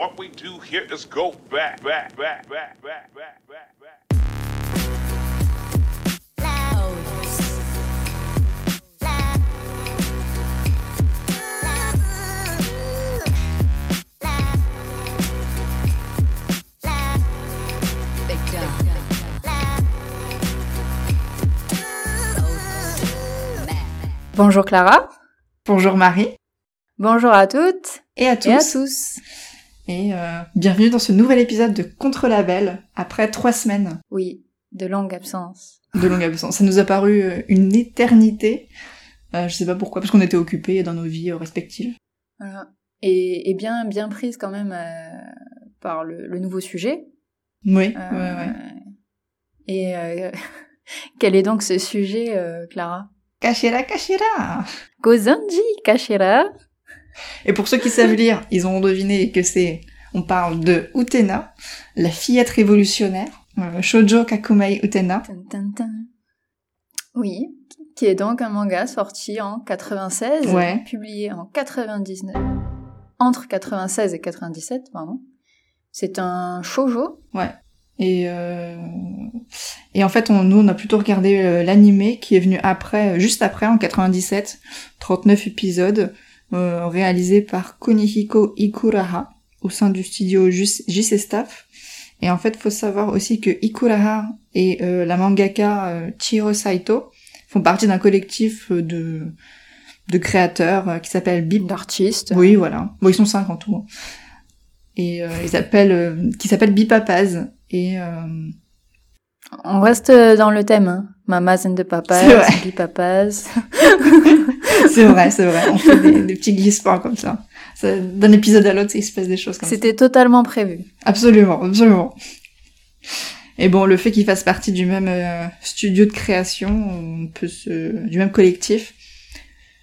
What we do here is go back, back, back, back, back, back, back, back. Bonjour Clara. Bonjour Marie Bonjour à toutes et à tous. et à tous. Et, euh, bienvenue dans ce nouvel épisode de Contre-Label après trois semaines Oui, de longue absence. de longue absence. Ça nous a paru euh, une éternité. Euh, je sais pas pourquoi, parce qu'on était occupés dans nos vies euh, respectives. Voilà. Et, et bien, bien prise quand même euh, par le, le nouveau sujet. Oui, ouais, ouais. Et quel est donc ce sujet, Clara? Cachera, cachera Gozanji Kashira. Et pour ceux qui savent lire, ils ont deviné que c'est... On parle de Utena, la fillette révolutionnaire. euh, Shoujo Kakumei Utena. Oui, qui est donc un manga sorti en 96, Ouais. publié en 99, entre 96 et 97, pardon. C'est un shoujo. Et, euh, et en fait, on, nous, on a plutôt regardé euh, l'animé qui est venu après, euh, juste après, en 97, 39 épisodes, euh, réalisé par Kunihiko Ikuraha, au sein du studio JC Staff. Et en fait, faut savoir aussi que Ikuraha et euh, la mangaka euh, Chiro Saito font partie d'un collectif euh, de, de créateurs euh, qui s'appelle Bip d'artiste. oui, voilà. Bon, ils sont cinq en tout. hein. Et euh, ils appellent, euh, qui s'appelle Bipapaz. Et euh, On reste dans le thème, hein. Mamas and the papas, vrai. C'est vrai, c'est vrai. On fait des, des petits glissements comme ça. Ça- D'un épisode à l'autre, il se passe des choses comme ça. C'était totalement prévu. Absolument, absolument. Et bon, le fait qu'ils fassent partie du même euh, studio de création, on peut se, du même collectif.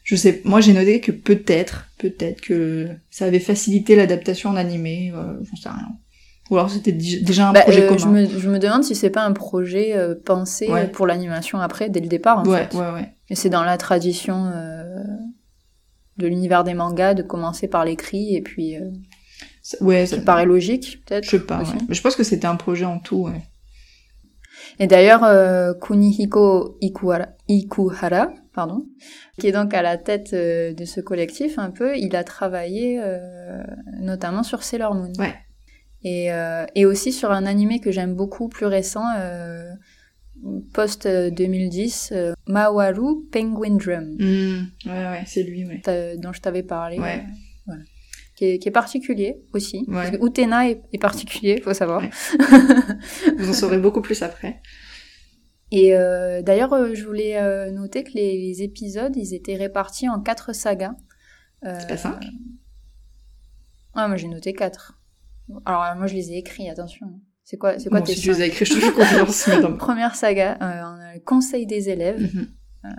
Je sais, moi j'ai noté que peut-être, peut-être que ça avait facilité l'adaptation en animé. Euh, J'en sais rien. Ou alors c'était déjà un Bah, projet euh, commun. je, me, je me demande si c'est pas un projet euh, pensé Ouais. euh, pour l'animation après, dès le départ, en ouais, fait. ouais, ouais. Et c'est dans la tradition euh, de l'univers des mangas de commencer par l'écrit, et puis euh, Ça- Ouais, ça ça paraît logique, peut-être. Je sais pas. Mais je pense que c'était un projet en tout, ouais. Et d'ailleurs, Kunihiko Ikuhara, Ikuhara, pardon, qui est donc à la tête de ce collectif un peu, il a travaillé euh, notamment sur Sailor Moon. Ouais. Et, euh, et aussi sur un animé que j'aime beaucoup, plus récent, euh, post-2010, euh, Mawaru Penguin Drum, Ouais, ouais, c'est lui, ouais. dont je t'avais parlé. Ouais. euh, voilà. Qui est, qui est particulier aussi. Ouais. Parce que Utena est, est particulier, faut savoir. Vous en saurez beaucoup plus après. Et euh, d'ailleurs, euh, je voulais euh, noter que les, les épisodes, ils étaient répartis en quatre sagas. Euh, C'est pas cinq? Ah, moi j'ai noté quatre. Alors euh, moi je les ai écrits, attention. C'est quoi, c'est quoi Bon, tes si tu les as écrits, je te fais confiance. Première saga, euh, on a le Conseil des élèves. Mhm.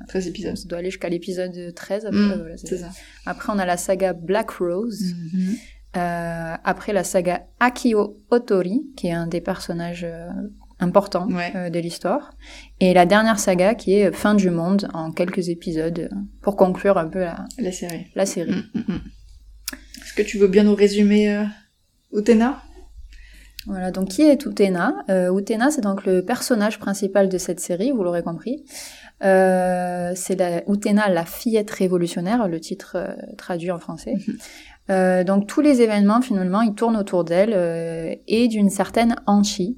13 épisodes. Ça doit aller jusqu'à l'épisode 13. Après, Mm, voilà, ça. après, on a la saga Black Rose. Mhm. Euh, après, la saga Akio Otori, qui est un des personnages euh, importants Ouais. euh, de l'histoire. Et la dernière saga, qui est Fin du monde, en quelques épisodes, euh, pour conclure un peu la, La série. la série. Mm, mm, mm. Est-ce que tu veux bien nous résumer euh, Utena? Voilà, donc qui est Utena? Euh, Utena, c'est donc le personnage principal de cette série, vous l'aurez compris. Euh, c'est la, Utena, la fillette révolutionnaire, le titre euh, traduit en français. Euh, donc tous les événements, finalement, ils tournent autour d'elle et d'une certaine Anchi,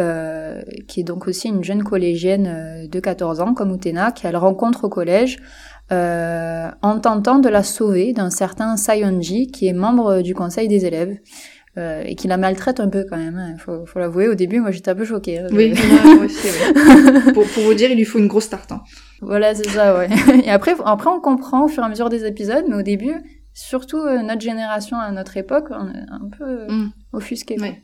euh, qui est donc aussi une jeune collégienne de 14 ans, comme Utena, qu'elle rencontre au collège euh, en tentant de la sauver d'un certain Sayonji, qui est membre du conseil des élèves. Euh, et qui la maltraite un peu quand même, il faut, faut l'avouer. Au début, moi j'étais un peu choquée. hein. Oui, moi, aussi, ouais. pour, pour vous dire, il lui faut une grosse tarte. hein. Voilà, c'est ça, ouais. Et après, après, on comprend au fur et à mesure des épisodes, mais au début, surtout euh, notre génération à notre époque, on est un peu Mm. offusqué. quoi. Ouais.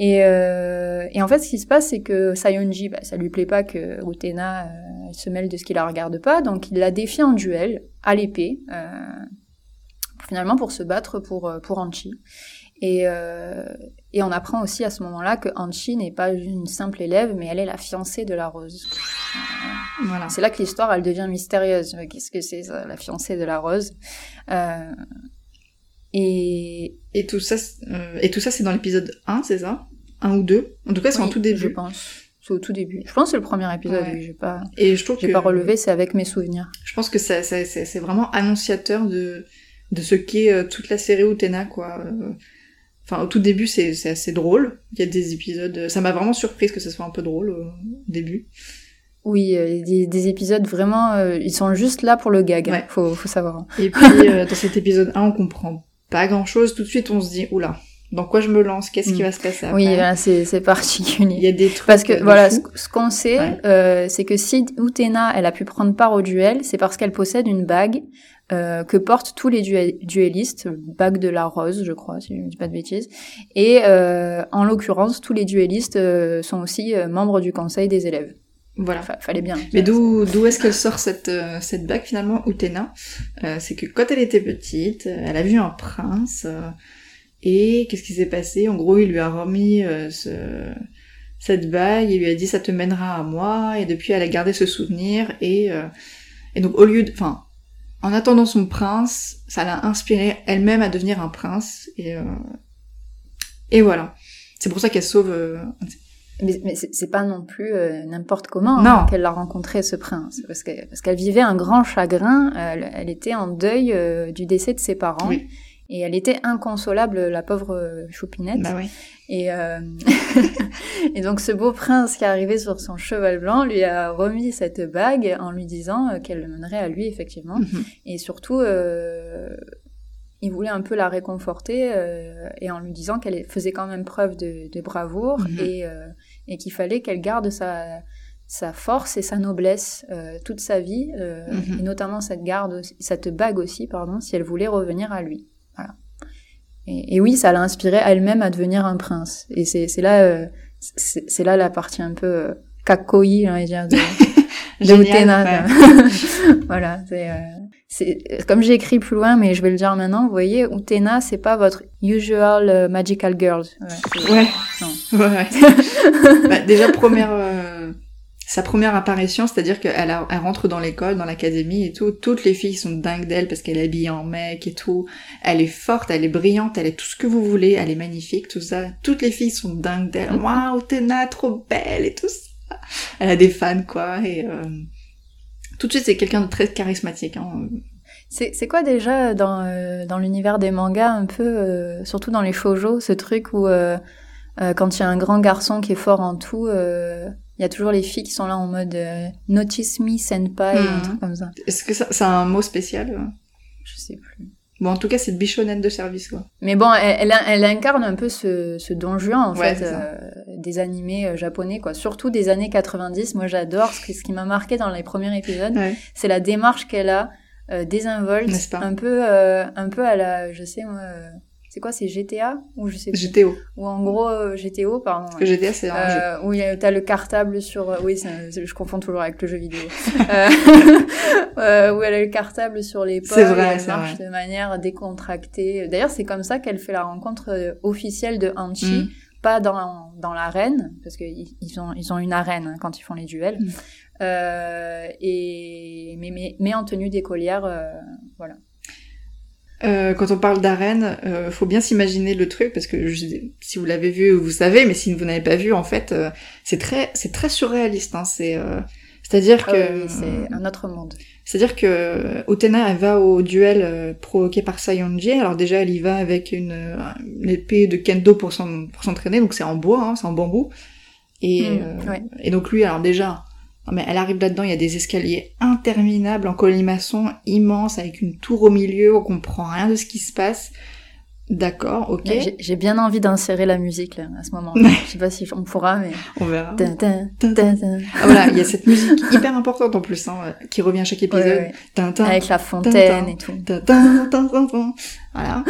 Et, euh, et en fait, ce qui se passe, c'est que Sayonji, bah, ça lui plaît pas que Utena euh, se mêle de ce qui la regarde pas, donc il la défie en duel à l'épée, euh, finalement pour se battre pour euh, pour Anchi. Et, euh, et on apprend aussi à ce moment-là que Anchi n'est pas une simple élève, mais elle est la fiancée de la Rose. Voilà. C'est là que l'histoire, elle devient mystérieuse. Mais Qu'est-ce que c'est, la fiancée de la Rose? Euh, Et, Et tout ça, c'est- euh, et tout ça, c'est dans l'épisode 1, c'est ça? 1 ou 2 En tout cas, c'est en Oui, tout début. Je pense. C'est au tout début. Je pense que c'est le premier épisode. Ouais. oui, J'ai pas, Et je trouve que pas relevé, c'est avec mes souvenirs. je pense que c'est vraiment annonciateur de de ce qu'est euh, toute la série Utena, quoi. Euh, Enfin, au tout début, c'est c'est assez drôle. Il y a des épisodes. Ça m'a vraiment surprise que ce soit un peu drôle euh, au début. Oui, euh, des, des épisodes vraiment, euh, ils sont juste là pour le gag. hein. Ouais. Faut, faut savoir. Et puis euh, dans cet épisode 1, on comprend pas grand chose. Tout de suite, on se dit oula, dans quoi je me lance? Qu'est-ce qui Mm. va se passer après? Oui, là, c'est c'est Il particulier. y a des trucs. Parce que euh, de voilà, ce, fou. ce qu'on sait, Ouais. euh, c'est que si Utena, elle a pu prendre part au duel, c'est parce qu'elle possède une bague euh, que portent tous les duel- duellistes, bague de la rose, je crois, si je ne dis pas de bêtises. Et euh, en l'occurrence, tous les duellistes sont aussi membres du conseil des élèves. Voilà. Fallait bien. Mais d'où d'où est-ce qu'elle sort cette euh, cette bague finalement Utena? Euh, C'est que quand elle était petite, elle a vu un prince euh, et qu'est-ce qui s'est passé? En gros, il lui a remis euh, ce cette bague, il lui a dit ça te mènera à moi et depuis elle a gardé ce souvenir et euh, et donc au lieu de enfin en attendant son prince, ça l'a inspirée elle-même à devenir un prince et euh, et voilà. C'est pour ça qu'elle sauve Mais, mais c'est pas non plus n'importe comment hein, qu'elle a rencontré ce prince, parce que parce qu'elle vivait un grand chagrin. Elle, elle était en deuil du décès de ses parents. Oui. Et elle était inconsolable, la pauvre euh, choupinette. bah oui. Et, euh, et donc ce beau prince qui est arrivé sur son cheval blanc lui a remis cette bague en lui disant euh, qu'elle le mènerait à lui effectivement. Mhm. Et surtout, euh, il voulait un peu la réconforter euh, et en lui disant qu'elle faisait quand même preuve de, de bravoure et, euh, et qu'il fallait qu'elle garde sa, sa force et sa noblesse euh, toute sa vie, euh, Mhm. et notamment cette garde, cette bague aussi, pardon, si elle voulait revenir à lui. Et, et oui, ça l'a inspirée elle-même à devenir un prince. Et c'est là, euh, c'est là la partie un peu euh, kakoi, j'ai envie de dire, de, de Génial, Utena, voilà, c'est, euh, comme j'ai écrit plus loin, mais je vais le dire maintenant. Vous voyez, Utena, c'est pas votre usual magical girl. Ouais, Ouais. Non. Ouais. ouais. Bah, déjà première euh, sa première apparition, c'est-à-dire qu'elle elle rentre dans l'école, dans l'académie et tout. Toutes les filles sont dingues d'elle parce qu'elle est habillée en mec et tout. Elle est forte, elle est brillante, elle est tout ce que vous voulez, elle est magnifique, tout ça. Toutes les filles sont dingues d'elle. Waouh, Tena, trop belle et tout ça. Elle a des fans quoi et euh, tout de suite c'est quelqu'un de très charismatique. Hein. C'est c'est quoi déjà dans, euh, dans l'univers des mangas un peu, euh, surtout dans les shoujo, ce truc où euh, euh, quand il y a un grand garçon qui est fort en tout, euh, il y a toujours les filles qui sont là en mode euh, notice me senpai, un Mhm. truc comme ça. Est-ce que ça, c'est un mot spécial euh Je sais plus. Bon, en tout cas, c'est le bichonnette de service, quoi. Mais bon, elle, elle, elle incarne un peu ce, ce Don Juan, en Ouais, fait, euh, des animés japonais, quoi. Surtout des années 90. Moi, j'adore. Ce qui, ce qui m'a marqué dans les premiers épisodes, Ouais. c'est la démarche qu'elle a, euh, désinvolte, un peu, euh, un peu à la, je sais moi, c'est quoi, c'est GTA ou je sais plus. GTO. Ou en gros euh, GTO, pardon. Parce que GTA, c'est un jeu. Euh, où y a- t'as le cartable sur, euh, oui, je confonds toujours avec le jeu vidéo. où elle a le cartable sur l'épaule, C'est vrai, et elle marche vrai. de manière décontractée. D'ailleurs, c'est comme ça qu'elle fait la rencontre officielle de Hanchi, Mm. pas dans dans l'arène, parce qu'ils ils ont ils ont une arène hein, quand ils font les duels. Mm. Euh, et mais, mais mais en tenue d'écolière, euh, voilà. Euh, quand on parle d'arène, euh, faut bien s'imaginer le truc parce que je- si vous l'avez vu, vous savez, mais si vous n'avez pas vu, en fait, euh, c'est très, c'est très surréaliste. Hein, c'est, euh, c'est-à-dire Ah que, oui, c'est un autre monde. c'est-à-dire que Utena, elle va au duel euh, provoqué par Sayonji. Alors déjà, elle y va avec une, une épée de kendo pour s'en- pour s'entraîner, donc c'est en bois, hein, c'est en bambou. Et, Mm, euh, ouais. et donc lui, alors déjà, non, mais elle arrive là-dedans, il y a des escaliers interminables en colimaçon immense avec une tour au milieu, on comprend rien de ce qui se passe. D'accord, ok, J'ai- bien envie d'insérer la musique là, à ce moment. Ouais. Je sais pas si on pourra, mais. on verra. Tin, tin. Ah, voilà, il y a cette musique hyper importante en plus, hein, qui revient à chaque épisode. Ouais, Avec la fontaine et tout. Voilà.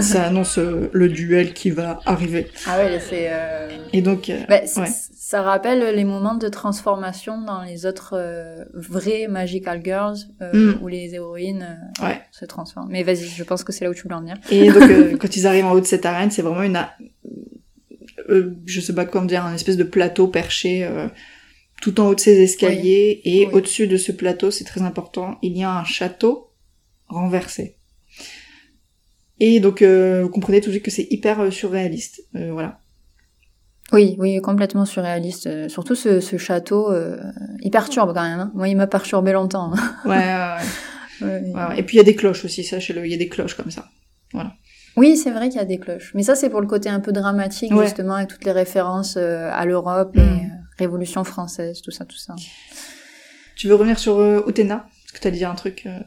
Ça annonce euh, le duel qui va arriver. Ah ouais, c'est. euh, Et donc, euh, bah, ouais. Ça rappelle les moments de transformation dans les autres euh, vraies Magical Girls euh, Mm. où les héroïnes euh, Ouais. se transforment. Mais vas-y, je pense que c'est là où tu voulais en venir. Et donc, quand ils arrivent en haut de cette arène, c'est vraiment une, a- je sais pas comment dire, un espèce de plateau perché tout en haut de ces escaliers. Et Oui. au-dessus de ce plateau, c'est très important, il y a un château renversé. Et donc, euh, vous comprenez tout de suite que c'est hyper euh, surréaliste. Euh, voilà. Oui, oui, complètement surréaliste. Euh, surtout ce, ce château, euh, il perturbe quand même. hein. Moi, il m'a perturbé longtemps. Ouais, ouais, Ouais. Et puis il y a des cloches aussi, sachez-le, il y a des cloches comme ça. Oui, c'est vrai qu'il y a des cloches. Mais ça, c'est pour le côté un peu dramatique, justement, avec toutes les références euh, à l'Europe Mm. et euh, Révolution française, tout ça, tout ça. Tu veux revenir sur euh, Utena Parce que t'as dit un truc... euh,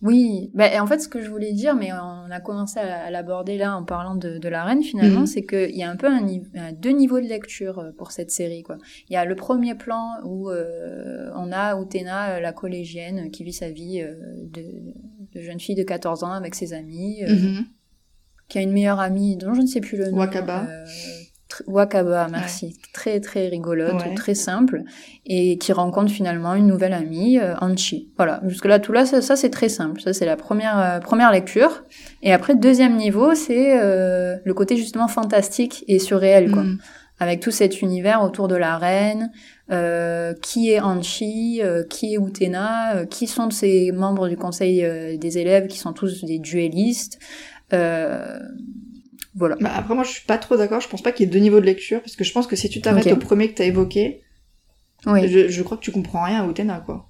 Oui, bah, en fait, ce que je voulais dire, mais on a commencé à, l'aborder là en parlant de, de la reine, finalement, Mhm. c'est qu'il y a un peu un, un- deux niveaux de lecture euh, pour cette série. quoi. Il y a le premier plan où euh, on a Utena, euh, la collégienne, qui vit sa vie euh, de, de jeune fille de 14 ans avec ses amis, euh, mhm. qui a une meilleure amie dont je ne sais plus le nom. Wakaba. Wakaba, merci. Très très rigolote, Ouais. très simple, et qui rencontre finalement une nouvelle amie, euh, Anchi. Voilà, jusque là tout là, ça, ça, c'est très simple. Ça c'est la première euh, première lecture. Et après deuxième niveau, c'est euh, le côté justement fantastique et surréel, quoi, Mhm. avec tout cet univers autour de la reine. euh, qui est Anchi, qui est Utena, qui sont ces membres du conseil des élèves qui sont tous des duellistes. Euh, voilà. Bah, après, moi, je suis pas trop d'accord. Je pense pas qu'il y ait deux niveaux de lecture, parce que je pense que si tu t'arrêtes au premier que t'as évoqué, Oui. je, je crois que tu comprends rien à Utena, quoi.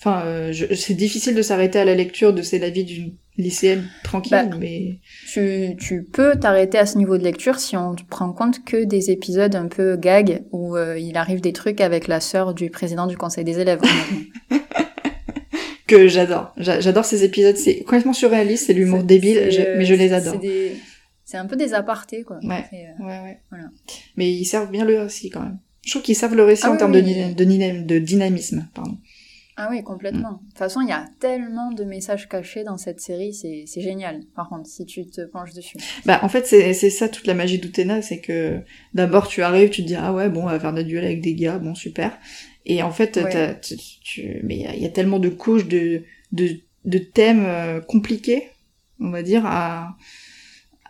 Enfin, euh, c'est difficile de s'arrêter à la lecture de C'est la vie d'une lycéenne tranquille, Bah, mais... Tu, tu peux t'arrêter à ce niveau de lecture si on prend compte que des épisodes un peu gag où euh, il arrive des trucs avec la sœur du président du conseil des élèves. que j'adore. J'a- J'adore ces épisodes, c'est complètement surréaliste, c'est l'humour débile, je- mais je les adore. des- C'est un peu des apartés, quoi. Ouais. Euh, Ouais, ouais. Voilà. Mais ils servent bien le récit, quand même. Je trouve qu'ils servent le récit Ah en oui, termes oui. de, dyna- de, dyna- de dynamisme, pardon. Ah oui, complètement. De toute façon, il y a tellement de messages cachés dans cette série, c'est génial. Par contre, si tu te penches dessus. Bah, en fait, c'est ça toute la magie d'Utena, c'est que d'abord tu arrives, tu te dis ah ouais bon, on va faire des duels avec des gars, bon super. Et en fait, Ouais. t'as- tu, tu- mais il y a, il y a tellement de couches de de, de thèmes euh, compliqués, on va dire à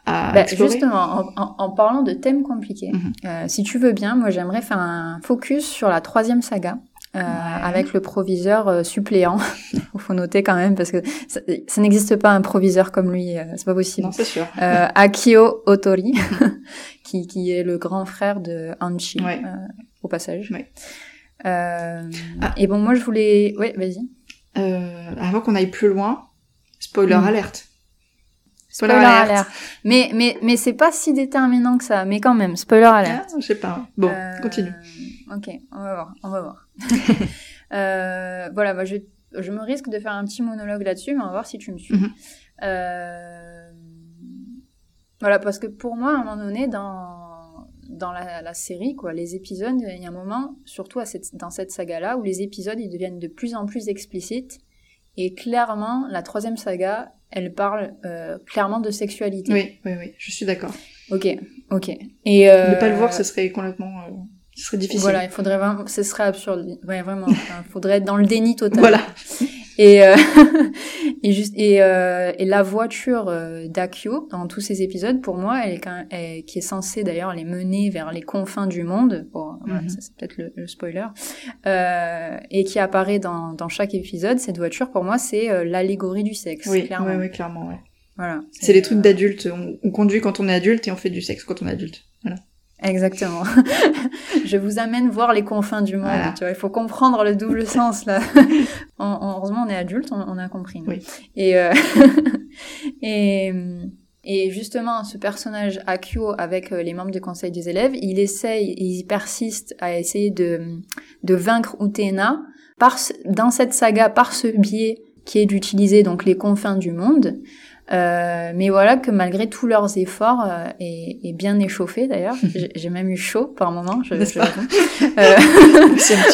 à Bah, justement, en, en- en parlant de thèmes compliqués, Mhm. euh, si tu veux bien, moi j'aimerais faire un focus sur la troisième saga. euh, avec le proviseur euh, suppléant. Il faut noter quand même parce que ça, ça n'existe pas un proviseur comme lui, euh, c'est pas possible. Non, c'est sûr. Akio Otori, qui, qui est le grand frère de Anchi, Ouais. au passage. Ouais. Ah. Et bon, moi je voulais... Ouais, vas-y. Avant qu'on aille plus loin, spoiler Mhm. alerte. Spoiler, alert. Mais, mais, mais c'est pas si déterminant que ça, mais quand même, spoiler alert. Ah, je sais pas. Bon, Euh, continue. Ok, on va voir, on va voir. Euh, voilà, moi je, je me risque de faire un petit monologue là-dessus, mais on va voir si tu me suis. Mhm. Euh, voilà, parce que pour moi, à un moment donné, dans, dans la, la série, quoi, les épisodes, il y a un moment, surtout à cette, dans cette saga-là, où les épisodes ils deviennent de plus en plus explicites. Et clairement, la troisième saga, elle parle euh, clairement de sexualité. Oui, oui, oui, je suis d'accord. Ok, ok. Et euh, Ne pas le voir, ce serait complètement, euh, ce serait difficile. Voilà, il faudrait vraiment, ce serait absurde. Ouais, vraiment. Il faudrait être dans le déni total. Voilà. Et euh, et juste et, euh, et la voiture euh, d'Akio dans tous ces épisodes, pour moi, elle est, quand elle- qui est censée d'ailleurs les mener vers les confins du monde. Bon, voilà, Mhm. ça c'est peut-être le, le spoiler. Euh, et qui apparaît dans, dans chaque épisode. Cette voiture, pour moi, c'est euh, l'allégorie du sexe. Oui, clairement. oui, oui, clairement, ouais. Voilà. C'est les trucs d'adultes. On, on conduit quand on est adulte et on fait du sexe quand on est adulte. Voilà. Exactement. je vous amène voir les confins du monde. Voilà. Tu vois, il faut comprendre le double sens là. En- en- heureusement, on est adulte, on, on a compris. Oui. Et euh, et et justement, ce personnage Akio avec euh, les membres du conseil des élèves, il essaye, il persiste à essayer de de vaincre Utena par ce- dans cette saga par ce biais qui est d'utiliser donc les confins du monde. Euh, mais voilà que malgré tous leurs efforts euh, et, et bien échauffé d'ailleurs, j'ai même eu chaud par moment, je, je. Euh,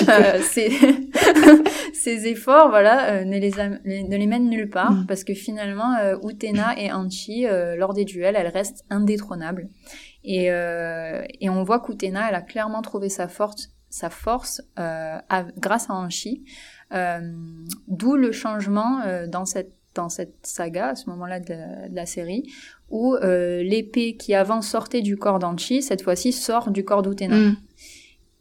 euh, ces, ces efforts, voilà, euh, ne, les ne les mènent nulle part Mm. parce que finalement, Utena et Anchi, euh, lors des duels, elles restent indétrônables. Et, euh, et on voit qu'Utena, elle a clairement trouvé sa force, sa force euh, à- grâce à Anchi. Euh, D'où le changement euh, dans cette dans cette saga, à ce moment-là de, de la série, où euh, l'épée qui avant sortait du corps d'Anchi, cette fois-ci sort du corps d'Utena. Mm.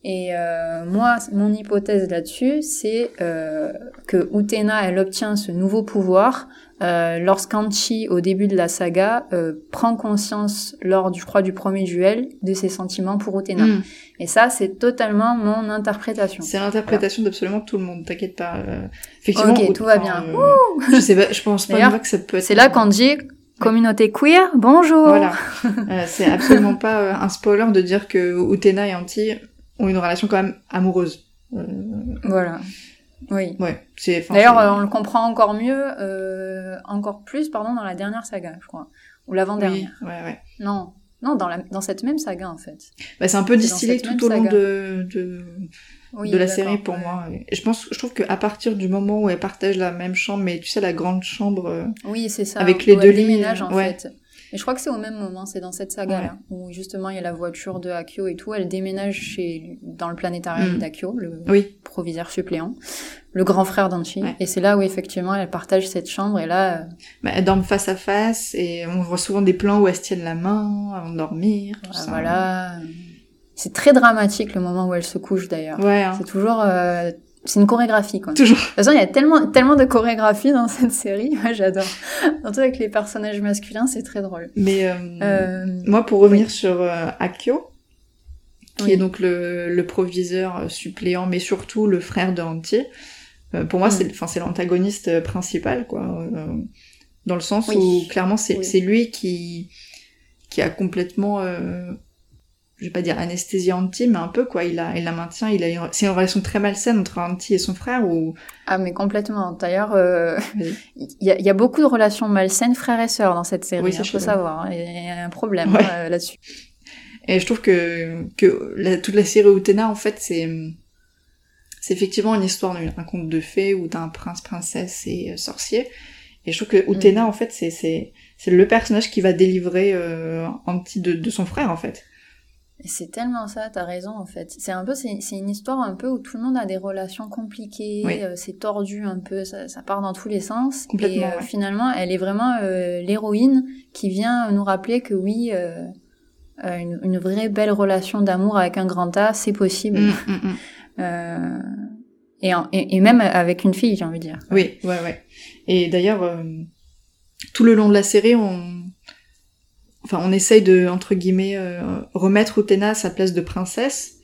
Et euh, moi, mon hypothèse là-dessus, c'est euh, que Utena, elle obtient ce nouveau pouvoir euh, lorsqu'Anchi, au début de la saga, euh, prend conscience lors, du, je crois, du premier duel de ses sentiments pour Utena. Mm. Et ça, c'est totalement mon interprétation. C'est l'interprétation d'absolument tout le monde, t'inquiète pas. euh, effectivement, Ok, tout va bien. euh, je sais pas, je pense pas moi que ça peut être. C'est là qu'on dit communauté queer, bonjour. Voilà. Euh, c'est absolument pas euh, un spoiler de dire que Utena et Anti ont une relation quand même amoureuse. Euh, Voilà. Oui. ouais, c'est. D'ailleurs, euh, on le comprend encore mieux, euh, encore plus, pardon, dans la dernière saga, je crois, ou l'avant-dernière. Oui, ouais, ouais. Non, non, dans la, dans cette même saga en fait. Bah, c'est un peu distillé tout au long de, de, Oui, de la série pour ouais. moi. Et je pense, je trouve qu'à partir du moment où elles partagent la même chambre, mais tu sais, la grande chambre, euh, Oui, c'est ça. Avec les elle deux lits, déménage en ouais. fait. Et je crois que c'est au même moment, c'est dans cette saga-là, où justement il y a la voiture de Akio et tout. Elle déménage chez, dans le planétarium Mm. d'Akio, le oui, proviseur suppléant, le grand frère d'Anchi. Ouais. Et c'est là où effectivement elle partage cette chambre. Et là, euh, bah, elles dorment face à face et on voit souvent des plans où elles se tiennent la main avant de dormir. tout ça. voilà. C'est très dramatique le moment où elle se couche d'ailleurs. Ouais, hein. C'est toujours, euh, c'est une chorégraphie quoi. toujours. De toute façon, il y a tellement, tellement de chorégraphie dans cette série. Moi, j'adore. Surtout avec les personnages masculins, c'est très drôle. Mais euh, Euh, moi, pour revenir sur euh, Akio, qui Oui. est donc le, le proviseur suppléant, mais surtout le frère de Anti, euh, pour moi, Mm. c'est, enfin, c'est l'antagoniste principal, quoi. dans le sens où clairement, c'est, lui qui qui a complètement, je vais pas dire anesthésié Anti, mais un peu quoi. Il a, il la maintient. Il a, une- c'est une relation très malsaine entre Anti et son frère, où Ah, mais complètement. D'ailleurs, euh, il y, a, il y a beaucoup de relations malsaines frères et sœurs dans cette série. Oui, ça, je faut sais. savoir. hein. Il y a un problème Ouais. euh, là-dessus. Et je trouve que, que la- toute la série Utena, en fait, c'est, c'est effectivement une histoire, d'un un conte de fées où t'as un prince, princesse et euh, sorcier. Et je trouve que Utena, Mhm. en fait, c'est, c'est, c'est le personnage qui va délivrer Anti de, de son frère, en fait. Et c'est tellement ça, t'as raison en fait. C'est un peu, c'est c'est une histoire un peu où tout le monde a des relations compliquées, Oui. euh, c'est tordu un peu, ça, ça part dans tous les sens. Complètement, et euh, ouais. finalement, elle est vraiment euh, l'héroïne qui vient nous rappeler que oui, euh, euh, une, une vraie belle relation d'amour avec un grand A, c'est possible. Mm, mm, mm. Euh, et, en- et, et même avec une fille, j'ai envie de dire. Oui, ouais, ouais. Et d'ailleurs, euh, tout le long de la série, on, enfin, on essaye de, entre guillemets, euh, remettre Utena à sa place de princesse.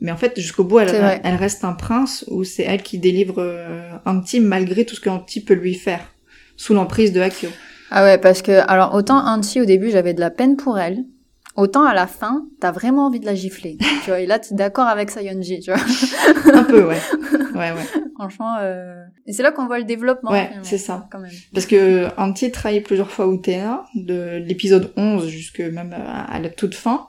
Mais en fait, jusqu'au bout, elle, reste un prince où c'est elle qui délivre euh, Anti malgré tout ce que Anti peut lui faire, sous l'emprise de Akio. Ah ouais, parce que, alors, autant Anti, au début, j'avais de la peine pour elle. Autant à la fin, t'as vraiment envie de la gifler. tu vois, et là, t'es d'accord avec Sayonji, tu vois. Un peu, ouais. Ouais, ouais. Franchement, euh... et c'est là qu'on voit le développement. Ouais, c'est ça. Quand même. Parce que Anti trahit plusieurs fois Utena, de l'épisode 11 jusque même à, la toute fin.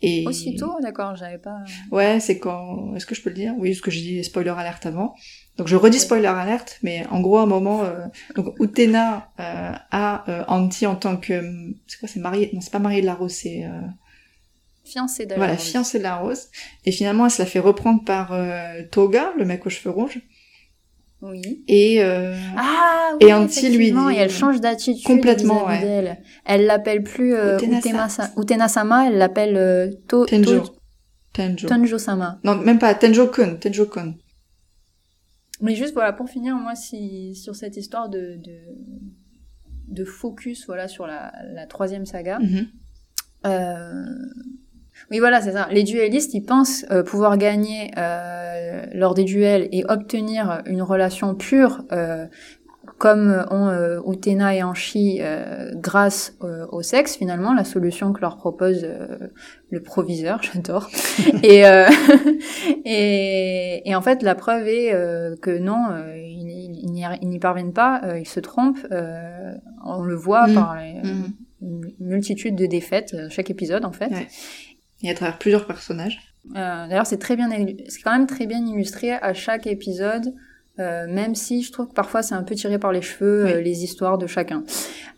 Et... Aussitôt, d'accord, j'avais pas. Ouais, c'est quand. Est-ce que je peux le dire? Oui, parce que j'ai dit spoiler alerte avant. Donc je redis spoiler alerte, mais en gros, à un moment, euh, donc Utena euh, a euh, Anti en tant que. C'est quoi C'est marié Non, c'est pas marié de la Rose, c'est. euh, Fiancée d'ailleurs. voilà, fiancée de la Rose. Et finalement, elle se la fait reprendre par euh, Toga, le mec aux cheveux rouges. Oui. Et. euh, Ah oui, Et lui dit- Et elle change d'attitude Complètement, ouais. Elle l'appelle plus euh, Utena-sama, elle l'appelle euh, To- Tenjo. To- Tenjo. Tonjo-sama. Non, même pas, Tenjo-kun, Tenjo-kun. Mais juste voilà pour finir moi si sur cette histoire de de, de focus voilà sur la, la troisième saga. Mhm. Euh, Oui voilà c'est ça. Les duellistes ils pensent euh, pouvoir gagner euh, lors des duels et obtenir une relation pure. euh, comme ont euh, Utena et Anchi euh, grâce euh, au sexe finalement la solution que leur propose euh, le proviseur j'adore et, euh, et et en fait la preuve est euh, que non euh, ils ils- n'y parviennent pas euh, ils se trompent euh, on le voit Mm. par les- Mhm. une multitude de défaites chaque épisode en fait Ouais. Et à travers plusieurs personnages. euh, D'ailleurs, c'est très bien, c'est quand même très bien illustré à chaque épisode, euh, même si je trouve que parfois c'est un peu tiré par les cheveux Oui. euh, les histoires de chacun.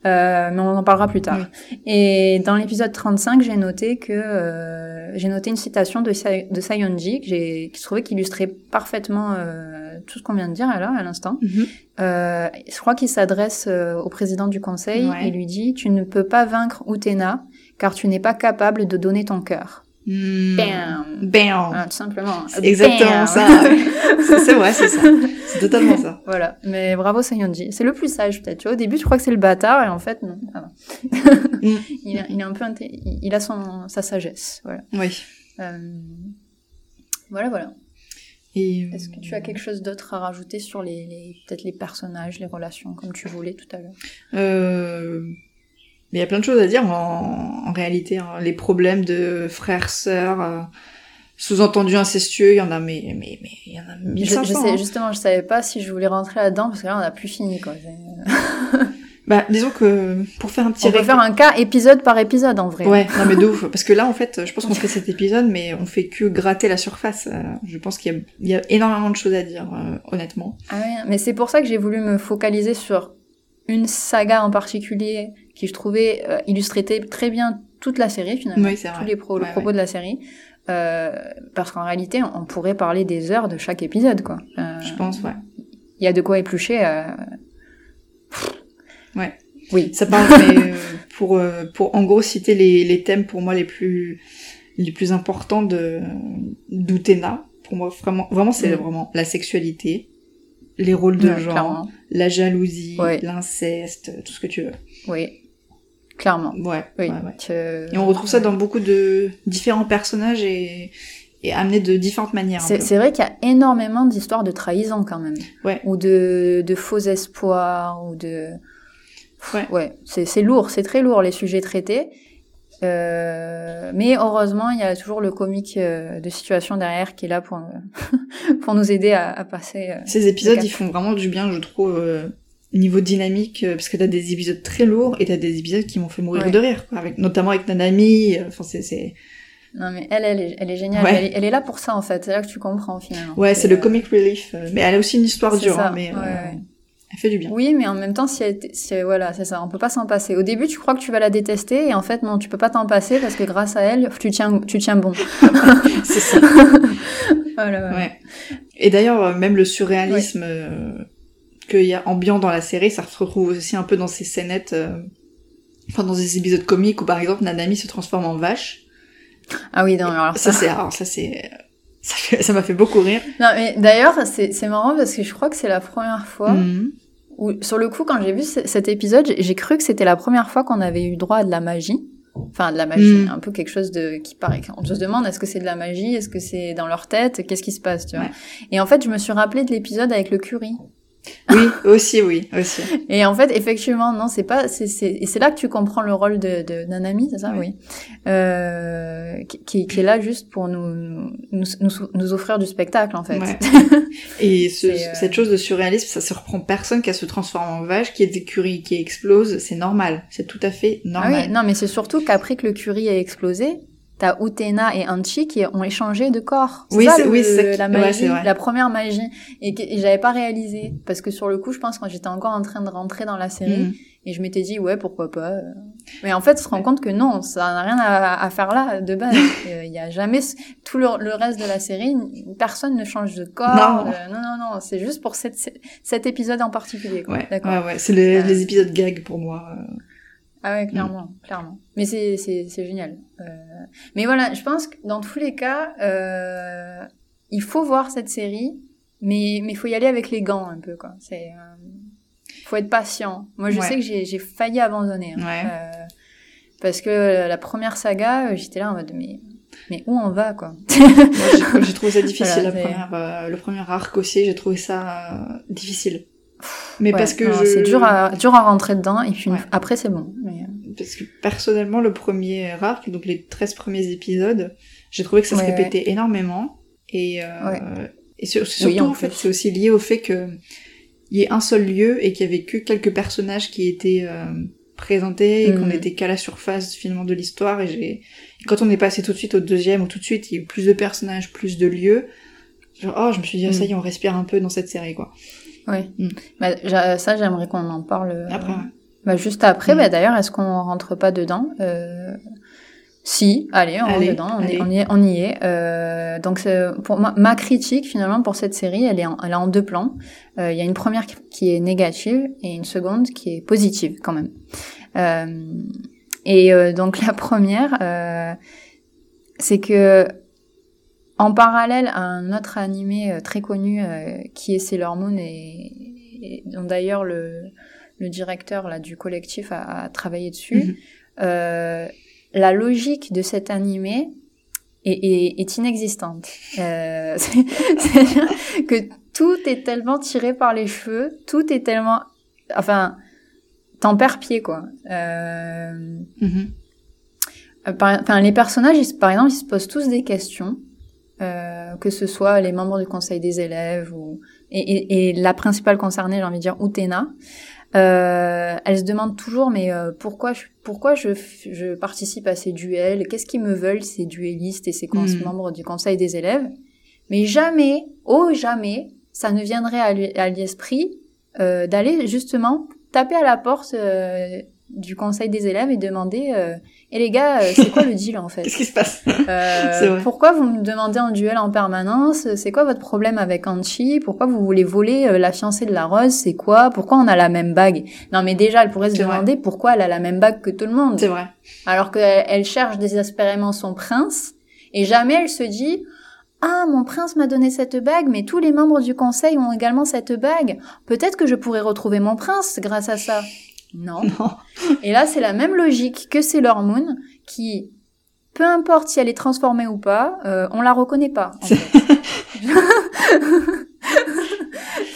Mais on en parlera plus tard. Et dans l'épisode 35, j'ai noté que j'ai noté une citation de, Sa- de Sayonji que j'ai que je trouvais qu'il illustrait parfaitement tout ce qu'on vient de dire là à l'instant. Mhm. Euh, je crois qu'il s'adresse au président du conseil Ouais. et lui dit Tu ne peux pas vaincre Utena car tu n'es pas capable de donner ton cœur. Hmm. Bam. Bam. Ah, tout simplement. Exactement Bam. ça. c'est vrai, c'est ça. C'est totalement ça. Voilà, mais bravo Sayonji. C'est le plus sage peut-être. Tu vois, au début, tu crois que c'est le bâtard et en fait, non. ça va. Mm. il, a, il un peu, inté- il il a son sa sagesse. Voilà. Oui. Euh, Voilà, voilà. Et Est-ce que tu as quelque chose d'autre à rajouter sur les, les- peut-être les personnages, les relations, comme tu voulais tout à l'heure? Euh, mais il y a plein de choses à dire en, en réalité. hein. Les problèmes de frères, sœurs, euh, sous-entendus incestueux, il y en a, mais, mais, mais il y en a je, 1500. je sais, hein. justement, je savais pas si je voulais rentrer là-dedans parce que là, on a plus fini, quoi. Bah, disons que pour faire un petit On peut faire un cas épisode par épisode, en vrai. Ouais, non mais de ouf. Parce que là, en fait, je pense qu'on fait cet épisode, mais on fait que gratter la surface. Euh, Je pense qu'il y a, il y a énormément de choses à dire, euh, honnêtement. Ah ouais, mais c'est pour ça que j'ai voulu me focaliser sur une saga en particulier qui je trouvais euh, illustrait très bien toute la série finalement, Oui, tous les pro- le Ouais, propos de la série. Euh, parce qu'en réalité, on pourrait parler des heures de chaque épisode, quoi. Euh, Je pense, ouais. Il y a de quoi éplucher. euh, Ouais. Oui. Ça parle, mais pour, pour en gros citer les, les thèmes pour moi les plus, les plus importants de d'Utena. Pour moi, vraiment, vraiment c'est Mm. vraiment la sexualité, les rôles de Ouais, genre, clairement. la jalousie, Ouais. l'inceste, tout ce que tu veux. Oui. Clairement. Ouais, Oui. Que- Et on retrouve ça dans beaucoup de différents personnages et, et amené de différentes manières. C'est vrai qu'il y a énormément d'histoires de trahison quand même. Ouais. Ou de, de faux espoirs, ou de... Ouais. Ouais, c'est c'est lourd, c'est très lourd les sujets traités. Euh, mais heureusement, il y a toujours le comique euh, de situation derrière qui est là pour, pour nous aider à, à passer. euh. Ces épisodes, ils font vraiment du bien, je trouve, euh, niveau dynamique, euh, parce que t'as des épisodes très lourds et t'as des épisodes qui m'ont fait mourir Ouais. de rire, quoi, avec, notamment avec Nanami. euh, Enfin, c'est, c'est, Non mais elle, elle est, elle est géniale. Ouais. Elle, est, elle est là pour ça en fait. C'est là que tu comprends finalement. ouais, c'est le euh, comic relief, mais elle a aussi une histoire dure, hein, mais ouais, elle fait du bien. Oui, mais en même temps, si elle, si voilà, c'est ça, on peut pas s'en passer. Au début, tu crois que tu vas la détester, et en fait, non, tu peux pas t'en passer parce que grâce à elle, tu tiens, tu tiens bon. c'est ça. Voilà, voilà. Ouais. Et d'ailleurs, même le surréalisme euh, qu'il y a ambiant dans la série, ça se retrouve aussi un peu dans ces scénettes, euh, enfin dans des épisodes comiques où par exemple Nanami se transforme en vache. Ah oui, non, alors Ça ça. c'est, alors ça c'est, ça m'a fait beaucoup rire. Non, mais d'ailleurs, c'est c'est marrant parce que je crois que c'est la première fois Mhm. où, sur le coup, quand j'ai vu ce- cet épisode, j'ai- cru que c'était la première fois qu'on avait eu droit à de la magie. Enfin, de la magie, Mm. un peu quelque chose de qui paraît. On se demande est-ce que c'est de la magie, est-ce que c'est dans leur tête, qu'est-ce qui se passe, tu vois? Ouais. Et en fait, je me suis rappelé de l'épisode avec le curry. Oui, aussi, oui, aussi. Et en fait, effectivement, non, c'est pas, c'est, c'est, et c'est là que tu comprends le rôle de, de Nanami, c'est ça, oui, euh, qui, qui, qui est là juste pour nous, nous, nous, nous offrir du spectacle, en fait. Ouais. Et ce- euh, cette chose de surréalisme, ça surprend personne qu'elle se transforme en vache, qu'il y ait des curies qui explosent, c'est normal. C'est tout à fait Ah normal. oui, non, mais c'est surtout qu'après que le curry a explosé, t'as Utena et Anchi qui ont échangé de corps. Oui, ça, c'est- le- oui, la magie, la première magie, et, que, j'avais pas réalisé parce que sur le coup, je pense quand j'étais encore en train de rentrer dans la série, Mhm. et je m'étais dit ouais pourquoi pas. euh. Mais en fait, on se rend compte que non, ça n'a rien à, à faire là de base. Euh, Il y a jamais tout le, le reste de la série, personne ne change de corps. Non. de- non, non, non, c'est juste pour cette, cet épisode en particulier. Quoi. Ouais, D'accord. ouais, ouais. C'est les, Euh. les épisodes gag pour moi. Ah ouais, clairement, clairement. Mais c'est c'est c'est génial. Euh, mais voilà, je pense que dans tous les cas, euh, il faut voir cette série, mais mais faut y aller avec les gants un peu quoi. C'est euh, faut être patient. Moi, je Ouais. sais que j'ai j'ai failli abandonner. hein. Ouais. Euh, parce que la première saga, euh, j'étais là en mode mais mais où on va quoi? Moi, j'ai- j'ai trouvé ça difficile, Voilà, la première, euh, le premier arc aussi, j'ai trouvé ça euh, difficile. Mais Ouais, parce que je... c'est dur à dur à rentrer dedans et puis Ouais. après c'est bon. Mais, euh, Parce que personnellement, le premier arc, donc les 13 premiers épisodes, j'ai trouvé que ça se répétait énormément. Et, euh, Ouais. et sur- surtout, Oui, en en fait, c'est aussi lié au fait que il y ait un seul lieu et qu'il y avait que quelques personnages qui étaient euh, présentés et qu'on était qu'à la surface finalement de l'histoire. Et j'ai, quand on est passé tout de suite au deuxième ou tout de suite, il y a eu plus de personnages, plus de lieux. Genre, oh, je me suis dit, ah, ça Mhm. y est, on respire un peu dans cette série, quoi. Ouais. Mm. Bah, ça j'aimerais qu'on en parle. euh, Après. Bah, juste après, Mm. bah, d'ailleurs, est-ce qu'on rentre pas dedans euh... Si, allez, on Allez, rentre dedans, on, allez. est, on y est. On y est. Euh, donc, pour moi, ma critique finalement pour cette série, elle est en, elle est en deux plans. Euh, Il y a une première qui est négative et une seconde qui est positive quand même. Euh, et euh, donc la première, euh, c'est que en parallèle à un autre animé euh, très connu euh, qui est Sailor Moon et, et dont d'ailleurs le, le directeur là du collectif a, a travaillé dessus, Mhm. euh, la logique de cet animé est, est, est inexistante. Euh, c'est- C'est-à-dire que tout est tellement tiré par les cheveux, tout est tellement, enfin, t'en perds pied quoi. Par, enfin, les personnages, ils par exemple, ils se posent tous des questions, euh, que ce soit les membres du conseil des élèves ou et, et, et la principale concernée, j'ai envie de dire, Utena. Euh, elle se demande toujours, mais euh, pourquoi je, pourquoi je, je participe à ces duels? Qu'est-ce qu'ils me veulent ces duellistes et ces Mhm. membres du conseil des élèves? Mais jamais, oh jamais, ça ne viendrait à l'esprit euh, d'aller justement taper à la porte euh, du conseil des élèves et demander euh, et les gars, euh, c'est quoi le deal en fait? Qu'est-ce qui se passe? Euh. Pourquoi vous me demandez en duel en permanence? C'est quoi votre problème avec Anchi? Pourquoi vous voulez voler euh, la fiancée de la Rose? C'est quoi? Pourquoi on a la même bague? Non mais déjà, elle pourrait se vrai. demander pourquoi elle a la même bague que tout le monde. C'est vrai. Alors qu'elle elle cherche désespérément son prince et jamais elle se dit ah, mon prince m'a donné cette bague, mais tous les membres du conseil ont également cette bague. Peut-être que je pourrais retrouver mon prince grâce à ça. Non. Non. Et là, c'est la même logique que Sailor Moon, qui, peu importe si elle est transformée ou pas, euh, on la reconnaît pas. en fait.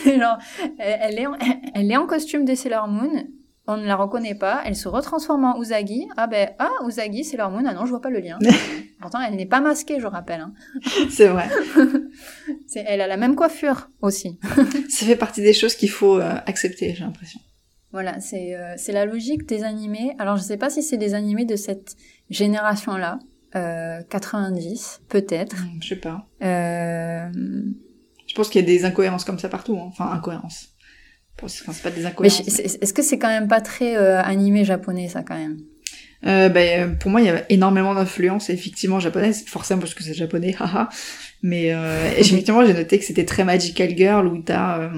Genre, elle est, en, elle est en costume de Sailor Moon, on ne la reconnaît pas, elle se retransforme en Usagi. Ah ben, ah, Usagi, Sailor Moon, ah non, je vois pas le lien. Pourtant, elle n'est pas masquée, je rappelle. Hein. C'est vrai. Elle a la même coiffure aussi. Ça fait partie des choses qu'il faut euh, accepter, j'ai l'impression. Voilà, c'est euh, la logique des animés. Alors, je sais pas si c'est des animés de cette génération-là, euh, 90, peut-être. Hmm, Je sais pas. Euh, Je pense qu'il y a des incohérences comme ça partout. hein. Enfin, incohérences. Enfin, c'est pas des incohérences. est-ce que c'est quand même pas très euh, animé japonais, ça, quand même? Euh, ben, pour moi, il y a énormément d'influences effectivement japonaises, forcément parce que c'est japonais, haha. Mais euh, effectivement, j'ai noté que c'était très Magical Girl où t'as euh,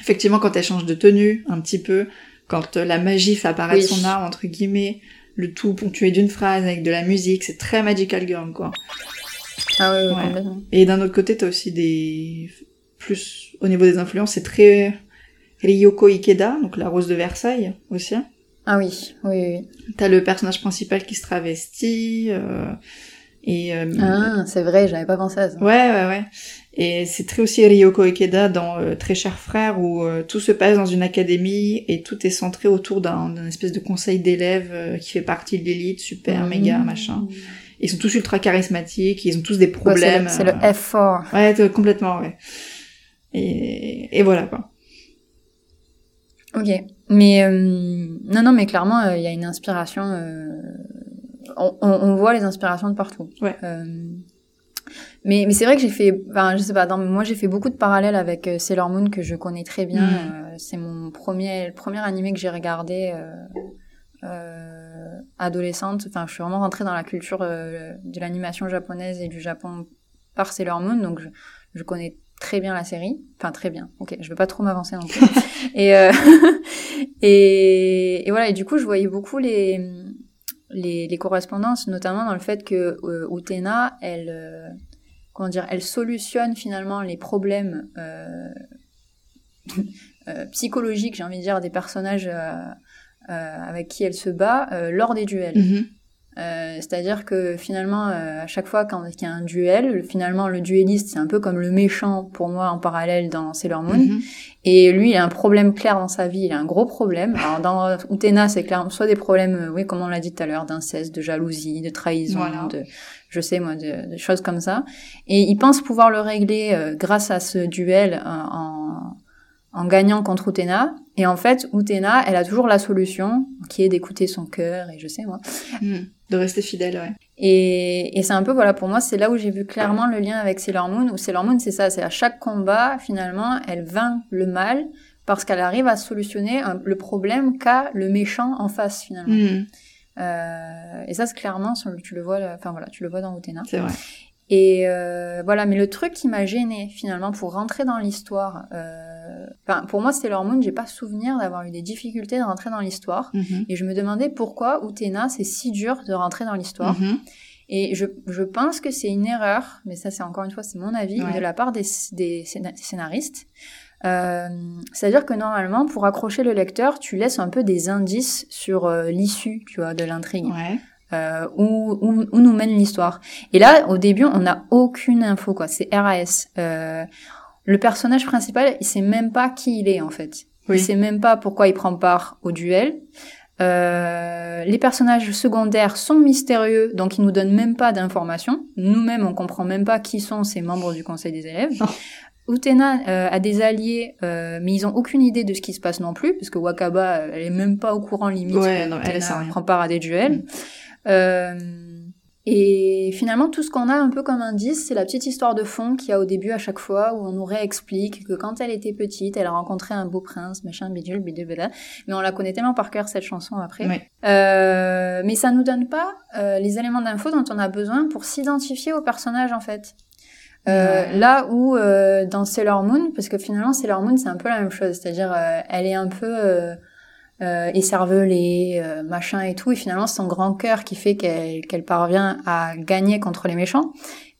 effectivement quand elle change de tenue un petit peu, quand euh, la magie fait apparaître Oui. son arme entre guillemets, le tout ponctué d'une phrase avec de la musique, c'est très Magical Girl quoi. Ah oui, oui, Ouais. Et d'un autre côté, t'as aussi des plus au niveau des influences, c'est très Ryoko Ikeda, donc la rose de Versailles aussi. Ah oui, oui, oui. T'as le personnage principal qui se travestit, euh, et... euh, Ah, c'est vrai, j'avais pas pensé à ça. Ouais, ouais, ouais. Et c'est très aussi Ryoko Ikeda dans euh, Très cher frère, où euh, tout se passe dans une académie, et tout est centré autour d'un espèce de conseil d'élèves euh, qui fait partie de l'élite, super, Mmh. méga, machin. Ils sont tous ultra charismatiques, ils ont tous des Ouais, problèmes. c'est le, c'est le euh, F4. Ouais, complètement, ouais. Et, et voilà, quoi. Ok. Mais non, non, mais clairement, il y a une inspiration. on, on, on voit les inspirations de partout. Ouais. Mais mais c'est vrai que j'ai fait, enfin, je sais pas. Dans, moi, j'ai fait beaucoup de parallèles avec euh, Sailor Moon que je connais très bien. Mm. Euh, c'est mon premier, le premier animé que j'ai regardé. Euh, euh, adolescente, enfin, je suis vraiment rentrée dans la culture de l'animation japonaise et du Japon par Sailor Moon, donc je, je connais très bien la série, enfin très bien. Ok, je vais pas trop m'avancer non plus. et, euh, et et voilà, et du coup, je voyais beaucoup les les, les correspondances, notamment dans le fait que euh, Utena, elle euh, comment dire, elle solutionne finalement les problèmes euh, euh, psychologiques, j'ai envie de dire, des personnages euh, avec qui elle se bat lors des duels. Mhm. C'est-à-dire que finalement, à chaque fois quand il y a un duel, finalement le duelliste c'est un peu comme le méchant pour moi en parallèle dans Sailor Moon. Mhm. Et lui, il a un problème clair dans sa vie, il a un gros problème. Alors dans Utena, c'est clair, soit des problèmes, oui, comme on l'a dit tout à l'heure, d'inceste, de jalousie, de trahison, Voilà. de, je sais moi, de, de choses comme ça. Et il pense pouvoir le régler euh, grâce à ce duel euh, en, en gagnant contre Utena. Et en fait, Utena, elle a toujours la solution, qui est d'écouter son cœur, et je sais moi. Mhm. De rester fidèle, ouais. Et, et c'est un peu, voilà, pour moi, c'est là où j'ai vu clairement le lien avec Sailor Moon, où Sailor Moon, c'est ça, c'est à chaque combat, finalement, elle vainc le mal parce qu'elle arrive à solutionner un- le problème qu'a le méchant en face, finalement. Mhm. Euh, et ça, c'est clairement, tu le vois, enfin voilà, tu le vois dans Utena. C'est vrai. Et euh, voilà, mais le truc qui m'a gêné finalement pour rentrer dans l'histoire, euh, pour moi Sailor Moon, j'ai pas souvenir d'avoir eu des difficultés de rentrer dans l'histoire. Mhm. Et je me demandais pourquoi Utena c'est si dur de rentrer dans l'histoire. Mhm. Et je, je pense que c'est une erreur, mais ça c'est encore une fois c'est mon avis Ouais. de la part des, des scéna- scénaristes. Euh, C'est-à-dire que normalement, pour accrocher le lecteur, tu laisses un peu des indices sur euh, l'issue, tu vois, de l'intrigue, Ouais. euh, où, où, où nous mène l'histoire. Et là, au début, on n'a aucune info, quoi. C'est RAS. Euh, le personnage principal, il sait même pas qui il est, en fait. Oui. Il sait même pas pourquoi il prend part au duel. Euh, les personnages secondaires sont mystérieux, donc ils nous donnent même pas d'informations. Nous-mêmes, on comprend même pas qui sont ces membres du conseil des élèves. Utena euh, a des alliés, euh, mais ils ont aucune idée de ce qui se passe non plus, parce que Wakaba, elle est même pas au courant limite. Ouais, que non, elle rien. prend part à des duels. Euh, et finalement, tout ce qu'on a un peu comme indice, c'est la petite histoire de fond qu'il y a au début à chaque fois, où on nous réexplique que quand elle était petite, elle a rencontré un beau prince, machin, bidule, bidule, bidule. Mais on la connaît tellement par cœur, cette chanson, après. Euh, mais ça nous donne pas euh, les éléments d'info dont on a besoin pour s'identifier au personnage, en fait. Euh, Ouais. Là où euh, dans Sailor Moon, parce que finalement Sailor Moon c'est un peu la même chose, c'est-à-dire euh, elle est un peu euh, euh, écervelée, euh, machin et tout, et finalement c'est son grand cœur qui fait qu'elle qu'elle parvient à gagner contre les méchants.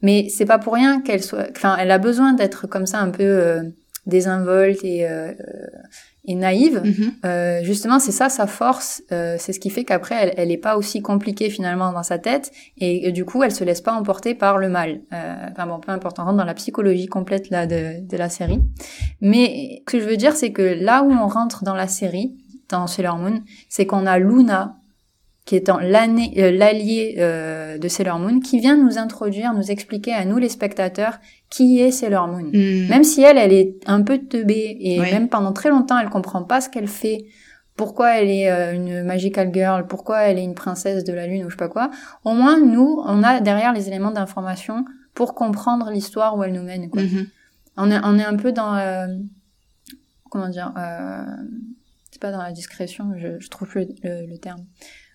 Mais c'est pas pour rien qu'elle soit, enfin elle a besoin d'être comme ça un peu euh, désinvolte et, euh, et naïve. Mhm. Euh, justement, c'est ça sa force. Euh, c'est ce qui fait qu'après, elle, elle est pas aussi compliquée finalement dans sa tête, et, du coup, elle se laisse pas emporter par le mal. Euh, enfin bon, peu importe, on rentre dans la psychologie complète là de, de la série. Mais ce que je veux dire, c'est que là où on rentre dans la série, dans Sailor Moon, c'est qu'on a Luna qui est euh, l'allié euh, de Sailor Moon, qui vient nous introduire, nous expliquer à nous les spectateurs qui est Sailor Moon. Mm. Même si elle, elle est un peu teubée et Oui. même pendant très longtemps, elle comprend pas ce qu'elle fait, pourquoi elle est euh, une magical girl, pourquoi elle est une princesse de la lune ou je sais pas quoi. Au moins, nous, on a derrière les éléments d'information pour comprendre l'histoire où elle nous mène. Quoi. Mhm. On, est, on est un peu dans euh, comment dire, euh, c'est pas dans la discrétion, je, je trouve plus le, le terme.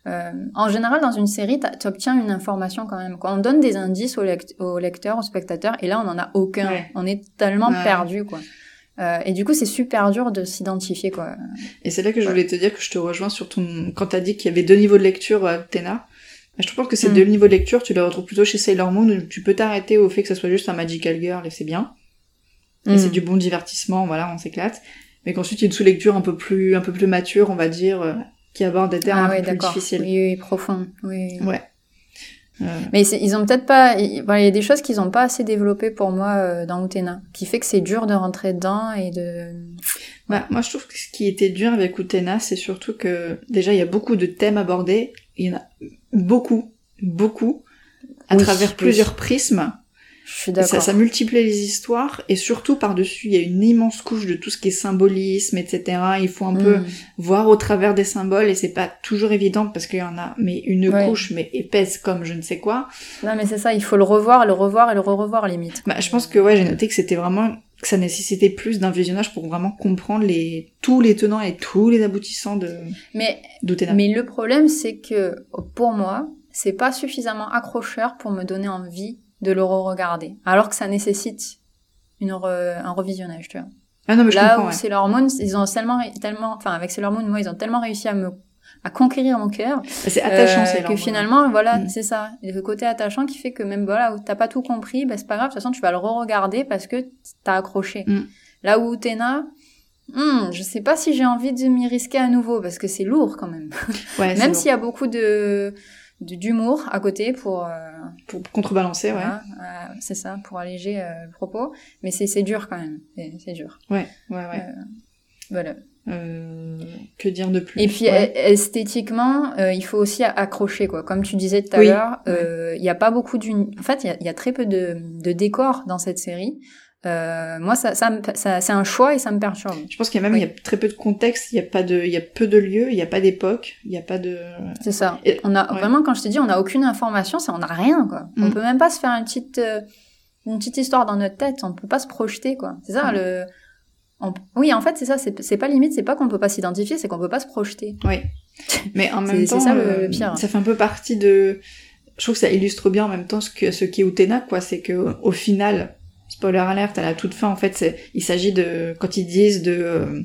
Euh, en général, dans une série, tu obtiens une information quand même. Quand on donne des indices au, lect- au lecteur, au spectateur, et là, on en a aucun. Ouais. On est tellement Ouais. perdu, quoi. Euh, et du coup, c'est super dur de s'identifier, quoi. Et c'est là que je voulais te dire que je te rejoins sur ton... Quand t'as dit qu'il y avait deux niveaux de lecture à Tena, bah, je pense que ces Mm. deux niveaux de lecture, tu les retrouves plutôt chez Sailor Moon, où tu peux t'arrêter au fait que ça soit juste un Magical Girl, et c'est bien. Et Mm. c'est du bon divertissement, voilà, on s'éclate. Mais qu'ensuite, il y a une sous-lecture un peu plus, un peu plus mature, on va dire, euh, qui aborde des termes Ah un peu plus difficiles. Oui, oui, profond. Oui. Ouais. Euh, Mais ils ont peut-être pas. il y a des choses qu'ils ont pas assez développées pour moi euh, dans Utena, qui fait que c'est dur de rentrer dedans et de. Bah, moi, je trouve que ce qui était dur avec Utena, c'est surtout que, déjà, il y a beaucoup de thèmes abordés. Il y en a beaucoup, beaucoup, à Oui, travers oui. plusieurs prismes. Je suis Ça, d'accord. ça multiplie les histoires, et surtout, par-dessus, il y a une immense couche de tout ce qui est symbolisme, etc. Il faut un peu Mm. voir au travers des symboles, et c'est pas toujours évident, parce qu'il y en a, mais une Ouais. couche, mais épaisse comme je ne sais quoi. Non, mais c'est ça, il faut le revoir, le revoir et le re-revoir limite. Bah, je pense que, ouais, j'ai noté que c'était vraiment, que ça nécessitait plus d'un visionnage pour vraiment comprendre les, tous les tenants et tous les aboutissants de, Mais, mais le problème, c'est que pour moi, c'est pas suffisamment accrocheur pour me donner envie de le re-regarder. Alors que ça nécessite une re- un revisionnage, tu vois. Ah non, mais je Là où ouais. Sailor Moon, ils ont tellement, tellement, enfin, avec Sailor Moon, moi, ils ont tellement réussi à me, à conquérir mon cœur. C'est attachant, euh, que finalement, voilà, Mm. c'est ça. Et le côté attachant qui fait que même, voilà, où t'as pas tout compris, ben, c'est pas grave, de toute façon, tu vas le re-regarder parce que t'as accroché. Mm. Là où Utena, hmm, je sais pas si j'ai envie de m'y risquer à nouveau parce que c'est lourd quand même. Ouais, même s'il y a beaucoup de- d'humour à côté pour, euh, Pour contrebalancer, ouais. euh, c'est ça, pour alléger euh, le propos. Mais c'est, c'est dur quand même. C'est, dur. Ouais, ouais, ouais. Voilà. Que dire de plus? Et puis ouais. esthétiquement, il faut aussi accrocher quoi. Comme tu disais tout à Oui, l'heure, il y a pas beaucoup d'une. En fait, il y y a très peu de, de décors dans cette série. Euh, moi, ça, ça, ça- c'est un choix et ça me perturbe. Je pense qu'il y a même Oui. il y a très peu de contexte, il y a pas de, il y a peu de lieux, il y a pas d'époque, il y a pas de. C'est ça. Et- On a ouais. vraiment, quand je te dis, on a aucune information, c'est on a rien quoi. On Mm. peut même pas se faire une petite euh, une petite histoire dans notre tête. On peut pas se projeter quoi. C'est ça Mm. le. on- Oui, en fait, c'est ça. C'est c'est pas limite, c'est pas qu'on peut pas s'identifier, c'est qu'on peut pas se projeter. Oui. Mais en C'est- même c'est temps, ça, le- euh, le pire. ça fait un peu partie de. Je trouve que ça illustre bien en même temps ce que ce qui est Utena, quoi. C'est que au final, spoiler alerte à la toute fin, en fait, il s'agit de quand ils disent de euh,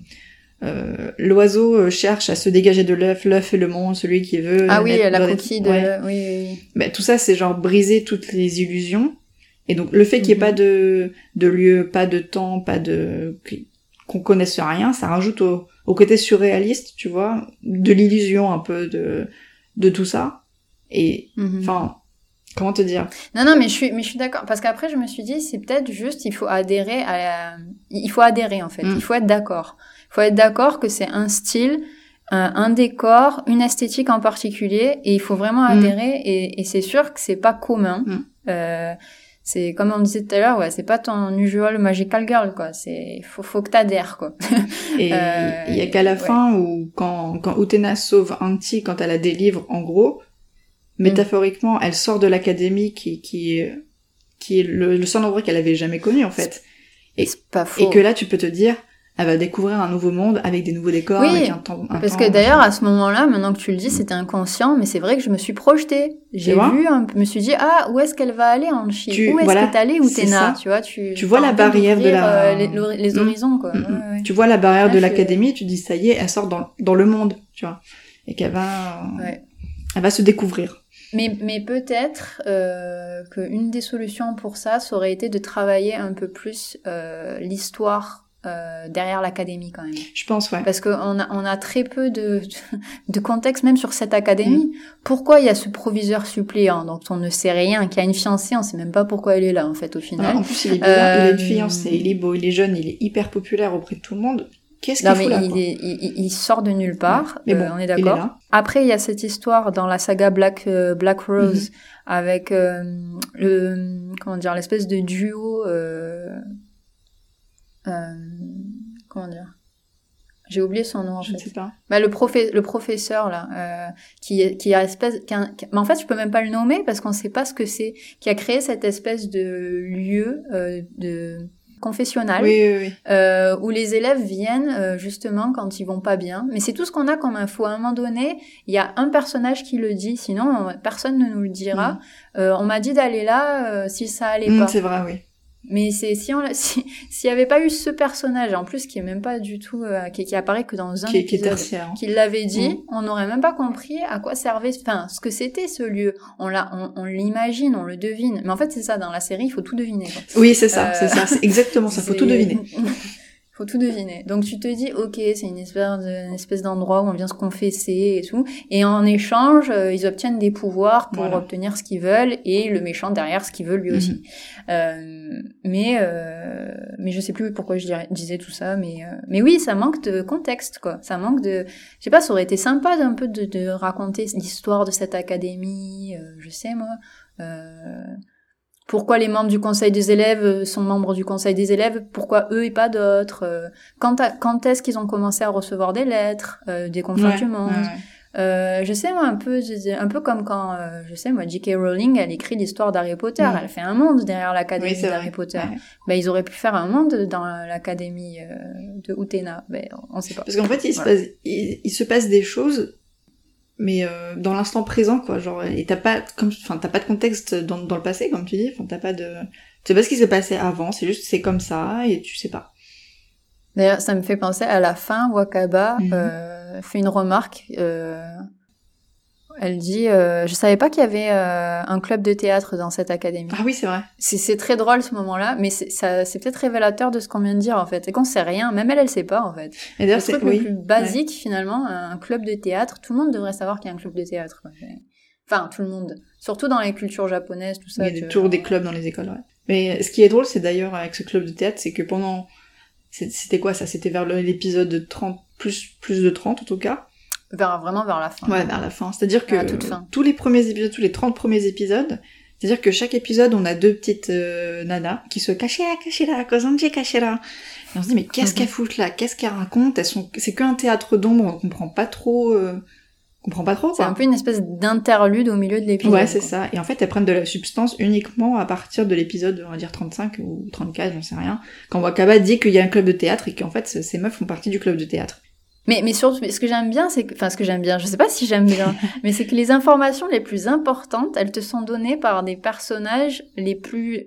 euh, l'oiseau euh, cherche à se dégager de l'œuf, l'œuf est le monde, celui qui veut. Ah oui, la coquille de... ouais. Oui, oui, oui. Bah, tout ça, c'est genre briser toutes les illusions. Et donc le fait qu'il n'y ait Mhm. pas de, de lieu, pas de temps, pas de qu'on connaisse rien, ça rajoute au, au côté surréaliste, tu vois, de l'illusion un peu de de tout ça. Et Mhm. enfin, comment te dire? Non, non, mais je suis, mais je suis d'accord. Parce qu'après, je me suis dit, c'est peut-être juste, il faut adhérer à, il faut adhérer, en fait. Mm. Il faut être d'accord. Il faut être d'accord que c'est un style, un, un décor, une esthétique en particulier, et il faut vraiment Mm. adhérer, et, et c'est sûr que c'est pas commun. Mm. Euh, c'est comme on disait tout à l'heure, ouais, c'est pas ton usual magical girl, quoi. C'est, faut, faut que t'adhères, quoi. Et Euh, il y a qu'à la ouais. fin où quand quand Utena sauve Anti quand elle la délivre, en gros. Métaphoriquement, elle sort de l'académie qui qui est qui est le, le seul endroit qu'elle avait jamais connu en fait. Et- pas faux. Et que là, tu peux te dire, elle va découvrir un nouveau monde avec des nouveaux décors, Oui, avec un temps. un Parce temps, que d'ailleurs, à ce moment-là, maintenant que tu le dis, c'était inconscient, mais c'est vrai que je me suis projetée. J'ai vu, je me suis dit, ah, où est-ce qu'elle va aller en Chine Tu- Où est-ce voilà, que t'es allée, ça. Tu vois, tu, Tu vois la barrière de la- euh, les, Mm. horizons, quoi. Mm, Ouais, mm. ouais. Tu vois la barrière Là, de l'académie, tu dis ça y est, elle sort dans dans le monde, tu vois, et qu'elle va, Ouais. elle va se découvrir. Mais, mais peut-être euh, qu'une des solutions pour ça, ça aurait été de travailler un peu plus euh, l'histoire euh, derrière l'académie quand même. Je pense, ouais. Parce qu'on a, on a très peu de, de contexte même sur cette académie. Pourquoi il y a ce proviseur suppléant dont on ne sait rien, qui a une fiancée, on sait même pas pourquoi elle est là en fait au final. Alors, en plus, il est bien, il a Euh, une fiancée, il est beau, il est jeune, il est hyper populaire auprès de tout le monde. Qu'est-ce qu'il fout là il, est, il, sort de nulle part, Mais euh, bon, on est d'accord. Après, il y a cette histoire dans la saga Black euh, Black Rose Mhm. avec euh, le comment dire l'espèce de duo. Euh, euh, comment dire J'ai oublié son nom en Je ne fait. sais pas. Bah, le, le professeur là, euh, qui, qui a espèce, qui a- qui- mais en fait je peux même pas le nommer parce qu'on sait pas ce que c'est, qui a créé cette espèce de lieu euh, de confessionnal Oui, oui, oui. euh, où les élèves viennent euh, justement quand ils vont pas bien. Mais c'est tout ce qu'on a comme info. À un moment donné, il y a un personnage qui le dit, sinon on- personne ne nous le dira. Euh, on m'a dit d'aller là euh, si ça allait Mm, pas. c'est vrai, oui. Mais c'est si on l'a- si s'il y avait pas eu ce personnage en plus qui est même pas du tout euh, qui, qui apparaît que dans un Qui, épisode hein. qui l'avait dit, Mm. on n'aurait même pas compris à quoi servait, enfin, ce que c'était ce lieu. On l'a, on, on l'imagine, on le devine. Mais en fait, c'est ça, dans la série, il faut tout deviner, quoi. Oui, c'est ça, Euh, c'est ça, c'est exactement ça, faut tout deviner. faut tout deviner. Donc tu te dis, ok, c'est une espèce, de- une espèce d'endroit où on vient se confesser et tout. Et en échange, euh, ils obtiennent des pouvoirs pour Voilà. obtenir ce qu'ils veulent et le méchant derrière ce qu'il veut lui aussi. Mhm. Euh, mais euh, mais je sais plus pourquoi je dirais- disais tout ça. Mais euh, mais oui, ça manque de contexte quoi. Ça manque de, je sais pas, ça aurait été sympa d'un peu de, de raconter l'histoire de cette académie. euh, je sais moi. Euh, pourquoi les membres du conseil des élèves euh, sont membres du conseil des élèves, pourquoi eux et pas d'autres, euh, quand, à- quand est-ce qu'ils ont commencé à recevoir des lettres, euh, des confins Ouais, ouais, ouais. Euh, je sais moi un peu, un peu comme quand, euh, je sais moi, J.K. Rowling, elle écrit l'histoire d'Harry Potter, Mm. elle fait un monde derrière l'académie Oui, d'Harry. Potter. Ben, ils auraient pu faire un monde dans l'académie euh, de Utena, ben on sait pas. Parce qu'en fait, il, Voilà. se passe, il, il se passe des choses, mais euh, dans l'instant présent, quoi. Genre, et t'as pas, comme, enfin, t'as pas de contexte dans, dans le passé, comme tu dis. Enfin, t'as pas de, tu sais pas ce qui s'est passé avant. C'est juste, c'est comme ça, et tu sais pas. D'ailleurs, ça me fait penser à la fin, Wakaba Mhm. euh, fait une remarque. euh, elle dit, euh, je savais pas qu'il y avait euh, un club de théâtre dans cette académie. Ah oui, c'est vrai. C'est- C'est très drôle ce moment-là, mais c'est ça- c'est peut-être révélateur de ce qu'on vient de dire en fait. Et qu'on sait rien, même elle, elle sait pas en fait. Et d'ailleurs, Le c'est, truc oui. le plus basique finalement, un club de théâtre, tout le monde devrait savoir qu'il y a un club de théâtre. quoi. Enfin, tout le monde. Surtout dans les cultures japonaises, tout ça. Il y a tu- toujours des clubs dans les écoles, ouais. Mais ce qui est drôle, c'est d'ailleurs avec ce club de théâtre, c'est que pendant, c'est- c'était quoi ça? C'était vers l'épisode 30, plus, plus de 30 en tout cas. Vers, vraiment vers la fin. Ouais, vers la fin. C'est-à-dire que fin. tous les premiers épisodes, tous les 30 premiers épisodes, c'est-à-dire que chaque épisode, on a deux petites euh, nanas qui se cachent là, cachées là, cachées là. Et on se dit, mais qu'est-ce Mhm. qu'elles foutent là? Qu'est-ce qu'elles racontent? Elles sont, c'est qu'un théâtre d'ombre, on comprend pas trop, euh, on comprend pas trop, C'est un peu une espèce d'interlude au milieu de l'épisode. Ouais, c'est quoi. ça. Et en fait, elles prennent de la substance uniquement à partir de l'épisode, on va dire 35 ou 34, j'en sais rien. Quand Wakaba dit qu'il y a un club de théâtre et qu'en fait, ce- ces meufs font partie du club de théâtre. Mais, mais surtout, ce que j'aime bien, c'est que, enfin, ce que j'aime bien, je sais pas si j'aime bien, mais c'est que les informations les plus importantes, elles te sont données par des personnages les plus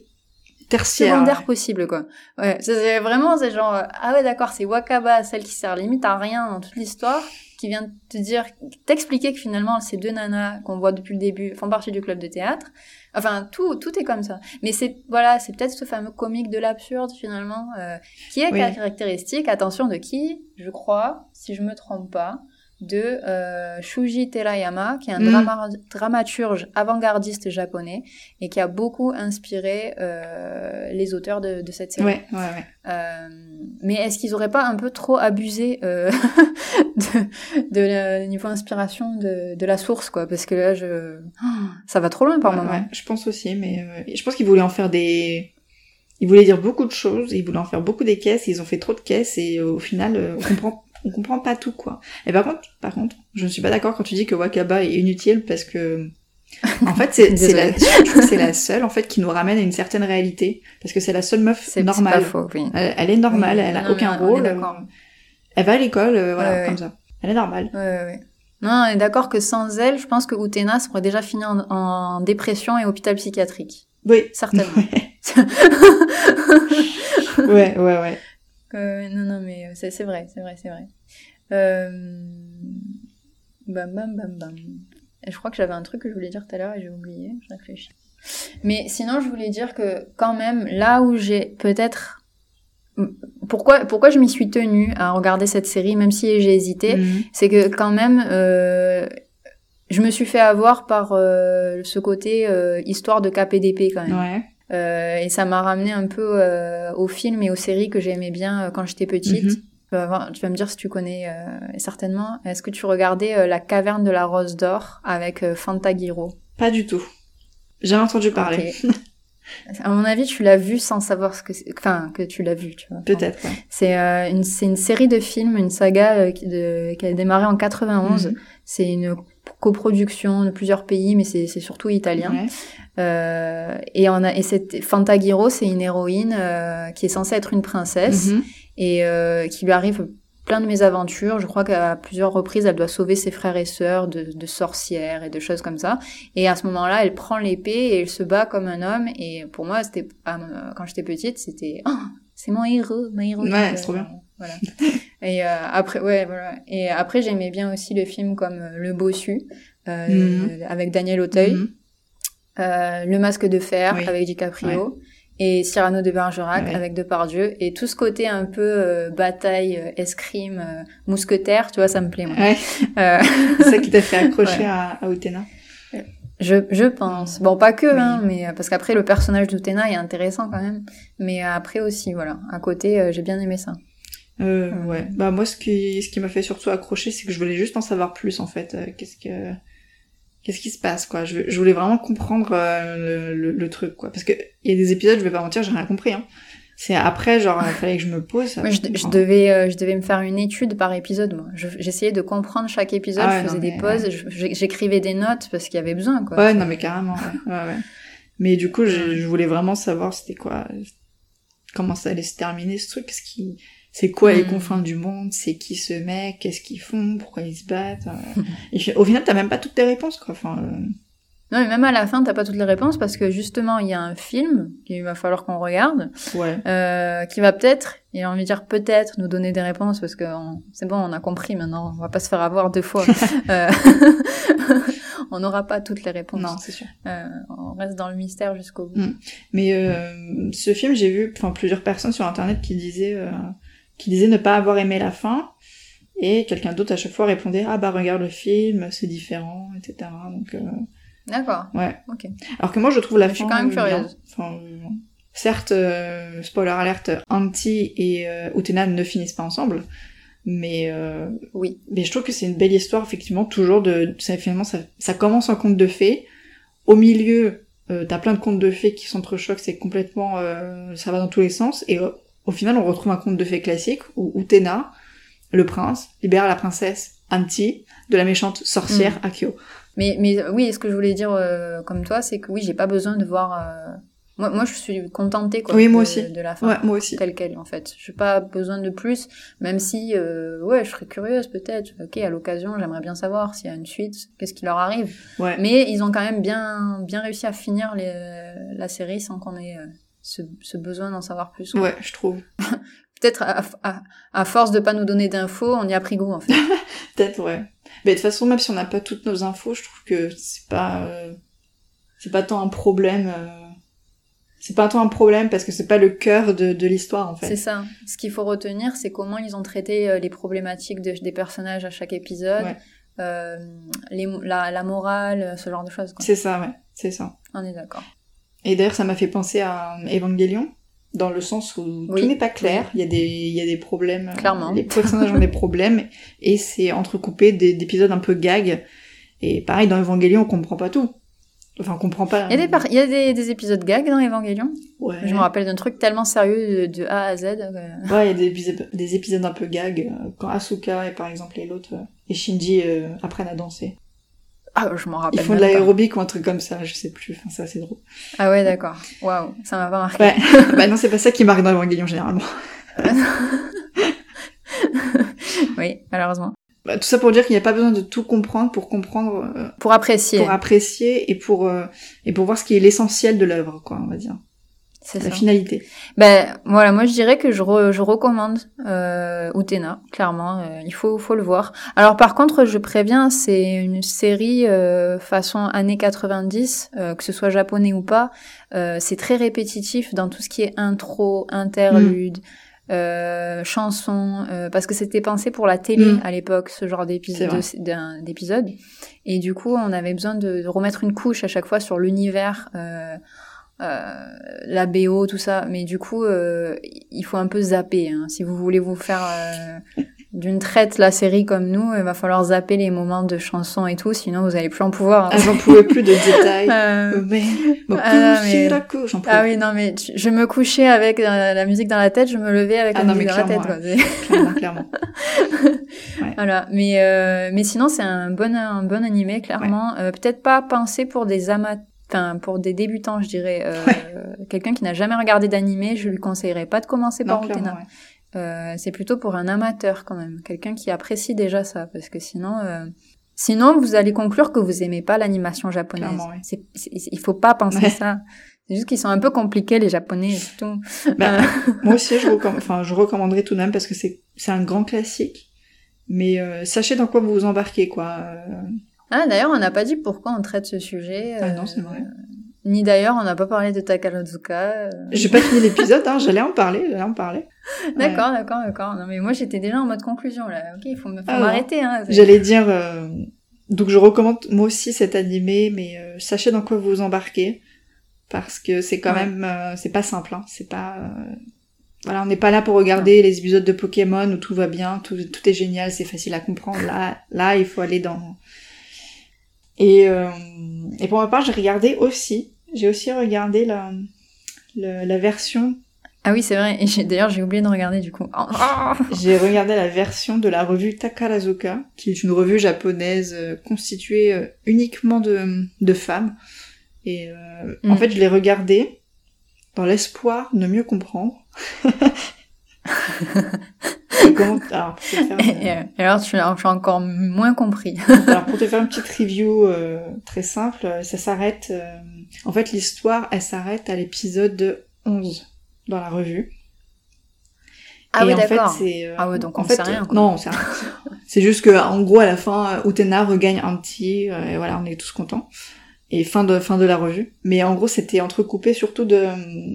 tertiaire. secondaire possible, quoi. Ouais, c'est- c'est vraiment, c'est genre, euh, ah ouais, d'accord, c'est Wakaba, celle qui sert limite à rien dans toute l'histoire, qui vient te dire, t'expliquer que finalement, ces deux nanas qu'on voit depuis le début font partie du club de théâtre. Enfin, tout, tout est comme ça. Mais c'est, voilà, c'est peut-être ce fameux comique de l'absurde, finalement, euh, qui est Oui. caractéristique, attention, de qui, je crois, si je me trompe pas, de euh, Shuji Terayama, qui est un Mm. drama- dramaturge avant-gardiste japonais et qui a beaucoup inspiré euh, les auteurs de, de cette série. Ouais, ouais, ouais. Euh, mais est-ce qu'ils auraient pas un peu trop abusé de, de la- niveau inspiration de, de la source, quoi? Parce que là, je... ça va trop loin par Ouais, moment. ouais, je pense aussi, mais je pense qu'ils voulaient en faire des. Ils voulaient dire beaucoup de choses, ils voulaient en faire beaucoup des caisses, ils ont fait trop de caisses et au final, on comprend, on comprend pas tout quoi. Et par contre, par contre, je ne suis pas d'accord quand tu dis que Wakaba est inutile parce que en fait, c'est la, c'est la seule en fait qui nous ramène à une certaine réalité parce que c'est la seule meuf normale. pas faux, oui. Elle, elle est normale, Oui, elle a non, aucun rôle. euh, Elle va à l'école, euh, voilà, Ouais, ouais. comme ça. Elle est normale. Ouais. Non, on est d'accord que sans elle, je pense que Utena serait déjà fini en, en dépression et hôpital psychiatrique. Oui. Certainement. Ouais, ouais, ouais. Euh, non, non, mais euh, c'est c'est vrai, c'est vrai, c'est vrai. Euh... Bam, bam, bam, bam. Je crois que j'avais un truc que je voulais dire tout à l'heure et j'ai oublié, je réfléchis. Mais sinon, je voulais dire que quand même, là où j'ai peut-être... Pourquoi, pourquoi je m'y suis tenue à regarder cette série, même si j'ai hésité, Mhm. c'est que quand même, euh, je me suis fait avoir par euh, ce côté euh, histoire de KPDP quand même. Ouais. Euh, et ça m'a ramené un peu euh, aux films et aux séries que j'aimais bien euh, quand j'étais petite. Mhm. Tu, vas voir- tu vas me dire si tu connais euh, certainement. Est-ce que tu regardais euh, La caverne de la rose d'or avec euh, Fantagiro? Pas du tout. J'ai entendu parler. À mon avis, tu l'as vu sans savoir ce que c'est. Enfin, que tu l'as vu, tu vois. Peut-être, ouais. C'est une, série de films, une saga qui, de- qui a démarré en 91. Mhm. C'est une coproduction de plusieurs pays, mais c'est c'est surtout italien. Ouais. Euh, et on a et cette Fantagiro, c'est une héroïne euh, qui est censée être une princesse Mhm. et euh, qui lui arrive plein de mésaventures. Je crois qu'à plusieurs reprises, elle doit sauver ses frères et sœurs de, de sorcières et de choses comme ça. Et à ce moment-là, elle prend l'épée et elle se bat comme un homme. Et pour moi, c'était quand j'étais petite, c'était oh, c'est mon héros, mon héros. Ouais, c'est trop bien. Voilà. et euh, après, ouais, voilà. Et après, j'aimais bien aussi le film comme euh, Le Bossu euh, Mhm. avec Daniel Auteuil. Mhm. Euh, le masque de fer Oui. avec DiCaprio et Cyrano de Bergerac Ouais. avec Depardieu et tout ce côté un peu euh, bataille, euh, escrime, mousquetaire, tu vois, ça me plaît moi. Ouais. C'est ça qui t'a fait accrocher Ouais. à, à Utena. je, je pense. Bon, pas que, Oui. hein, mais parce qu'après le personnage d'Utena est intéressant quand même. Mais après aussi, voilà, à côté, euh, j'ai bien aimé ça. Euh, ouais. Bah moi, ce qui, ce qui m'a fait surtout accrocher, c'est que je voulais juste en savoir plus en fait. Qu'est-ce que, qu'est-ce qui se passe quoi? Je, je voulais vraiment comprendre euh, le, le, le truc quoi. Parce que il y a des épisodes, je vais pas mentir, j'ai rien compris. Hein. C'est après, genre, il fallait que je me pose. Moi, je, je devais, euh, je devais me faire une étude par épisode. Moi, Je- j'essayais de comprendre chaque épisode. Ah ouais, je faisais non, des pauses. J'écrivais des notes parce qu'il y avait besoin, quoi. Ouais, non mais carrément. Ouais, ouais. Mais du coup, je voulais vraiment savoir c'était quoi, comment ça allait se terminer ce truc, ce qui, c'est quoi les Mhm. confins du monde, c'est qui ce mec, qu'est-ce qu'ils font, pourquoi ils se battent? euh. Et au final, t'as même pas toutes tes réponses quoi. Enfin, euh, Non, mais même à la fin, t'as pas toutes les réponses parce que justement, il y a un film qu'il va falloir qu'on regarde, ouais. euh, qui va peut-être, et envie de dire peut-être, nous donner des réponses parce que c'est bon, on a compris maintenant, on va pas se faire avoir deux fois. On n'aura pas toutes les réponses. Non, c'est sûr. Euh, on reste dans le mystère jusqu'au bout. Mm. Mais euh, ce film, j'ai vu, plusieurs personnes sur internet qui disaient, qui disaient ne pas avoir aimé la fin. Et quelqu'un d'autre à chaque fois répondait ah bah regarde le film, c'est différent, etc. Donc euh, D'accord. ouais. Ok. Alors que moi je trouve la Je suis fin quand même euh, curieuse. Enfin, euh, certes, euh, spoiler alerte, Anti et euh, Utena ne finissent pas ensemble, mais euh, Oui. mais je trouve que c'est une belle histoire effectivement toujours de ça finalement ça, ça commence en conte de fées. Au milieu, euh, t'as plein de contes de fées qui s'entrechoquent, c'est complètement euh, ça va dans tous les sens et euh, au final on retrouve un conte de fées classique où Utena, le prince, libère la princesse Anti de la méchante sorcière Mm. Akio. Mais, mais oui, ce que je voulais dire euh, comme toi, c'est que oui, j'ai pas besoin de voir. euh, Moi, moi, je suis contentée quoi, Oui, moi de, aussi. de la fin. Ouais, moi aussi. Telle quelle, en fait. Je n'ai pas besoin de plus, même si, euh, ouais, je serais curieuse peut-être. Ok, à l'occasion, j'aimerais bien savoir s'il y a une suite, qu'est-ce qui leur arrive. Ouais. Mais ils ont quand même bien, bien réussi à finir les, la série sans qu'on ait ce, ce besoin d'en savoir plus. Ouais, je trouve. Peut-être à, à, à force de pas nous donner d'infos, on y a pris goût en fait. Peut-être, ouais. Mais de toute façon, même si on n'a pas toutes nos infos, je trouve que c'est pas, euh, c'est pas tant un problème. euh, C'est pas tant un problème parce que c'est pas le cœur de, de l'histoire en C'est fait. ça. Ce qu'il faut retenir, c'est comment ils ont traité euh, les problématiques de- des personnages à chaque épisode, Ouais. euh, les, la, la morale, ce genre de choses. C'est ça, ouais. C'est ça. On est d'accord. Et d'ailleurs, ça m'a fait penser à Evangelion, dans le sens où Oui. tout n'est pas clair. Il y a des, il y a des problèmes. euh, Clairement. Les personnages ont des problèmes et c'est entrecoupé des- d'épisodes un peu gag. Et pareil, dans Evangelion, on comprend pas tout. Enfin, on comprend pas. Il y a, des, par- il y a des, des épisodes gags dans Evangelion. Ouais. Je me rappelle d'un truc tellement sérieux de, de A à Z. euh, Ouais, il y a des épisodes, des épisodes un peu gag, euh, quand Asuka et par exemple et l'autre, euh, et Shinji euh, apprennent à danser. Ah, je m'en rappelle. Ils font de l'aérobic ou un truc comme ça, je sais plus, enfin c'est assez drôle. Ah ouais, d'accord. Waouh, ça m'a pas marqué. Ouais, bah non, c'est pas ça qui marque dans Evangelion généralement. Oui, malheureusement. Bah, tout ça pour dire qu'il n'y a pas besoin de tout comprendre pour comprendre, euh, Pour apprécier. pour apprécier et pour, euh, et pour voir ce qui est l'essentiel de l'œuvre, quoi, on va dire. C'est La ça. finalité. Ben voilà, moi je dirais que je, re- je recommande euh, Utena, clairement, euh, il faut, faut le voir. Alors par contre, je préviens, c'est une série euh, façon années 90, euh, que ce soit japonais ou pas, euh, c'est très répétitif dans tout ce qui est intro, interlude, euh, chanson, euh, parce que c'était pensé pour la télé Mm. à l'époque, ce genre d'épisode. Et du coup, on avait besoin de, de remettre une couche à chaque fois sur l'univers. Euh, la BO, tout ça. Mais du coup, euh, il faut un peu zapper. Hein. Si vous voulez vous faire euh, d'une traite la série comme nous, il va falloir zapper les moments de chansons et tout, sinon vous allez plus en pouvoir. hein. Ah, j'en pouvais plus de détails. Euh, Euh, mais, bon, ah, mais- ah oui, non, mais tu- je me couchais avec euh, la musique dans la tête, je me levais avec Ah la non, musique dans la tête. Quoi. Clairement, clairement. Voilà, mais euh, mais sinon c'est un bon un bon animé clairement. Euh, Peut-être pas pensé pour des amateurs, enfin pour des débutants, je dirais. Euh, Quelqu'un qui n'a jamais regardé d'animé, je lui conseillerais pas de commencer par Utena. ouais. Euh, c'est plutôt pour un amateur quand même, quelqu'un qui apprécie déjà ça, parce que sinon, euh, sinon vous allez conclure que vous aimez pas l'animation japonaise. C'est- c'est- il faut pas penser Ouais. ça. C'est juste qu'ils sont un peu compliqués les japonais, tout. Bah, Moi aussi, je, recomm- enfin, je recommanderais tout de même parce que c'est c'est un grand classique. Mais sachez dans quoi vous vous embarquez, quoi. Euh, Ah d'ailleurs, on n'a pas dit pourquoi on traite ce sujet. Ah euh, non, c'est vrai. Ni d'ailleurs, on n'a pas parlé de Takarazuka. euh. J'ai pas fini l'épisode, hein, j'allais en parler, j'allais en parler. D'accord, d'accord, d'accord. Non mais moi j'étais déjà en mode conclusion là. Ok, il faut Ah m'arrêter. Hein. J'allais dire, euh, donc je recommande moi aussi cet animé, mais euh, sachez dans quoi vous vous embarquez, parce que c'est quand Ouais. même, euh, c'est pas simple, hein, c'est pas, euh, voilà, on n'est pas là pour regarder les épisodes de Pokémon où tout va bien, tout, tout est génial, c'est facile à comprendre. Là, là, il faut aller dans. Et euh, et pour ma part, j'ai regardé aussi, j'ai aussi regardé la version Ah oui, c'est vrai. Et d'ailleurs, j'ai oublié de regarder du coup. Oh, oh. J'ai regardé la version de la revue Takarazuka, qui est une revue japonaise euh, constituée euh, uniquement de, de femmes. Et euh, en Mm. fait, je l'ai regardée dans l'espoir de mieux comprendre. Comment- alors, faire, euh, et alors, tu l'as encore moins compris. alors, pour te faire une petite review euh, très simple, euh, ça s'arrête... euh, en fait, l'histoire, elle s'arrête à l'épisode 11 dans la revue. Ah et oui, en d'accord. euh, Ah ouais, donc en on fait, sait rien, quoi. Non, on sait rien. c'est juste que, en gros, à la fin, Utena regagne un petit, euh, et voilà, on est tous contents. Et fin de fin de la revue. Mais en gros, c'était entrecoupé surtout de.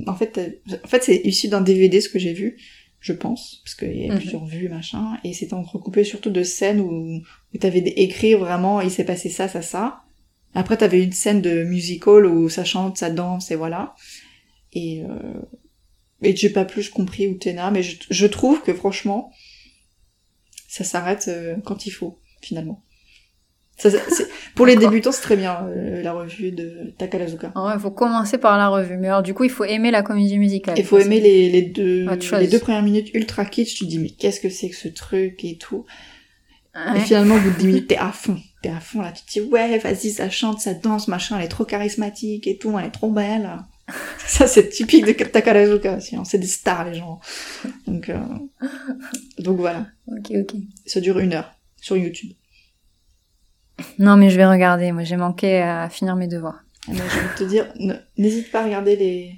En fait, en fait, c'est issu d'un DVD ce que j'ai vu, je pense, parce qu'il y a Mhm. plusieurs vues, machin, et c'était entrecoupé surtout de scènes où où t'avais écrit vraiment, il s'est passé ça, ça, ça. Après, t'avais une scène de musical où ça chante, ça danse, et voilà. Et euh, et j'ai pas plus compris Utena, mais je, je trouve que franchement, ça s'arrête euh, quand il faut, finalement. Ça, pour les débutants, c'est très bien, euh, la revue de Takarazuka. Ah ouais, il faut commencer par la revue. Mais alors, du coup, il faut aimer la comédie musicale. Il faut aimer les, les deux, les premières minutes ultra kitsch, tu te dis mais qu'est-ce que c'est que ce truc et tout. Ouais. Et finalement, au bout de 10 minutes, t'es à fond. T'es à fond, là. Tu te dis, ouais, vas-y, ça chante, ça danse, machin, elle est trop charismatique et tout, elle est trop belle. Ça, c'est typique de Takarazuka aussi. hein. C'est des stars, les gens. Donc, euh, donc voilà. Ok, ok. Ça dure une heure sur YouTube. Non, mais je vais regarder. Moi, j'ai manqué à finir mes devoirs. Envie de te dire, n'hésite pas à regarder les,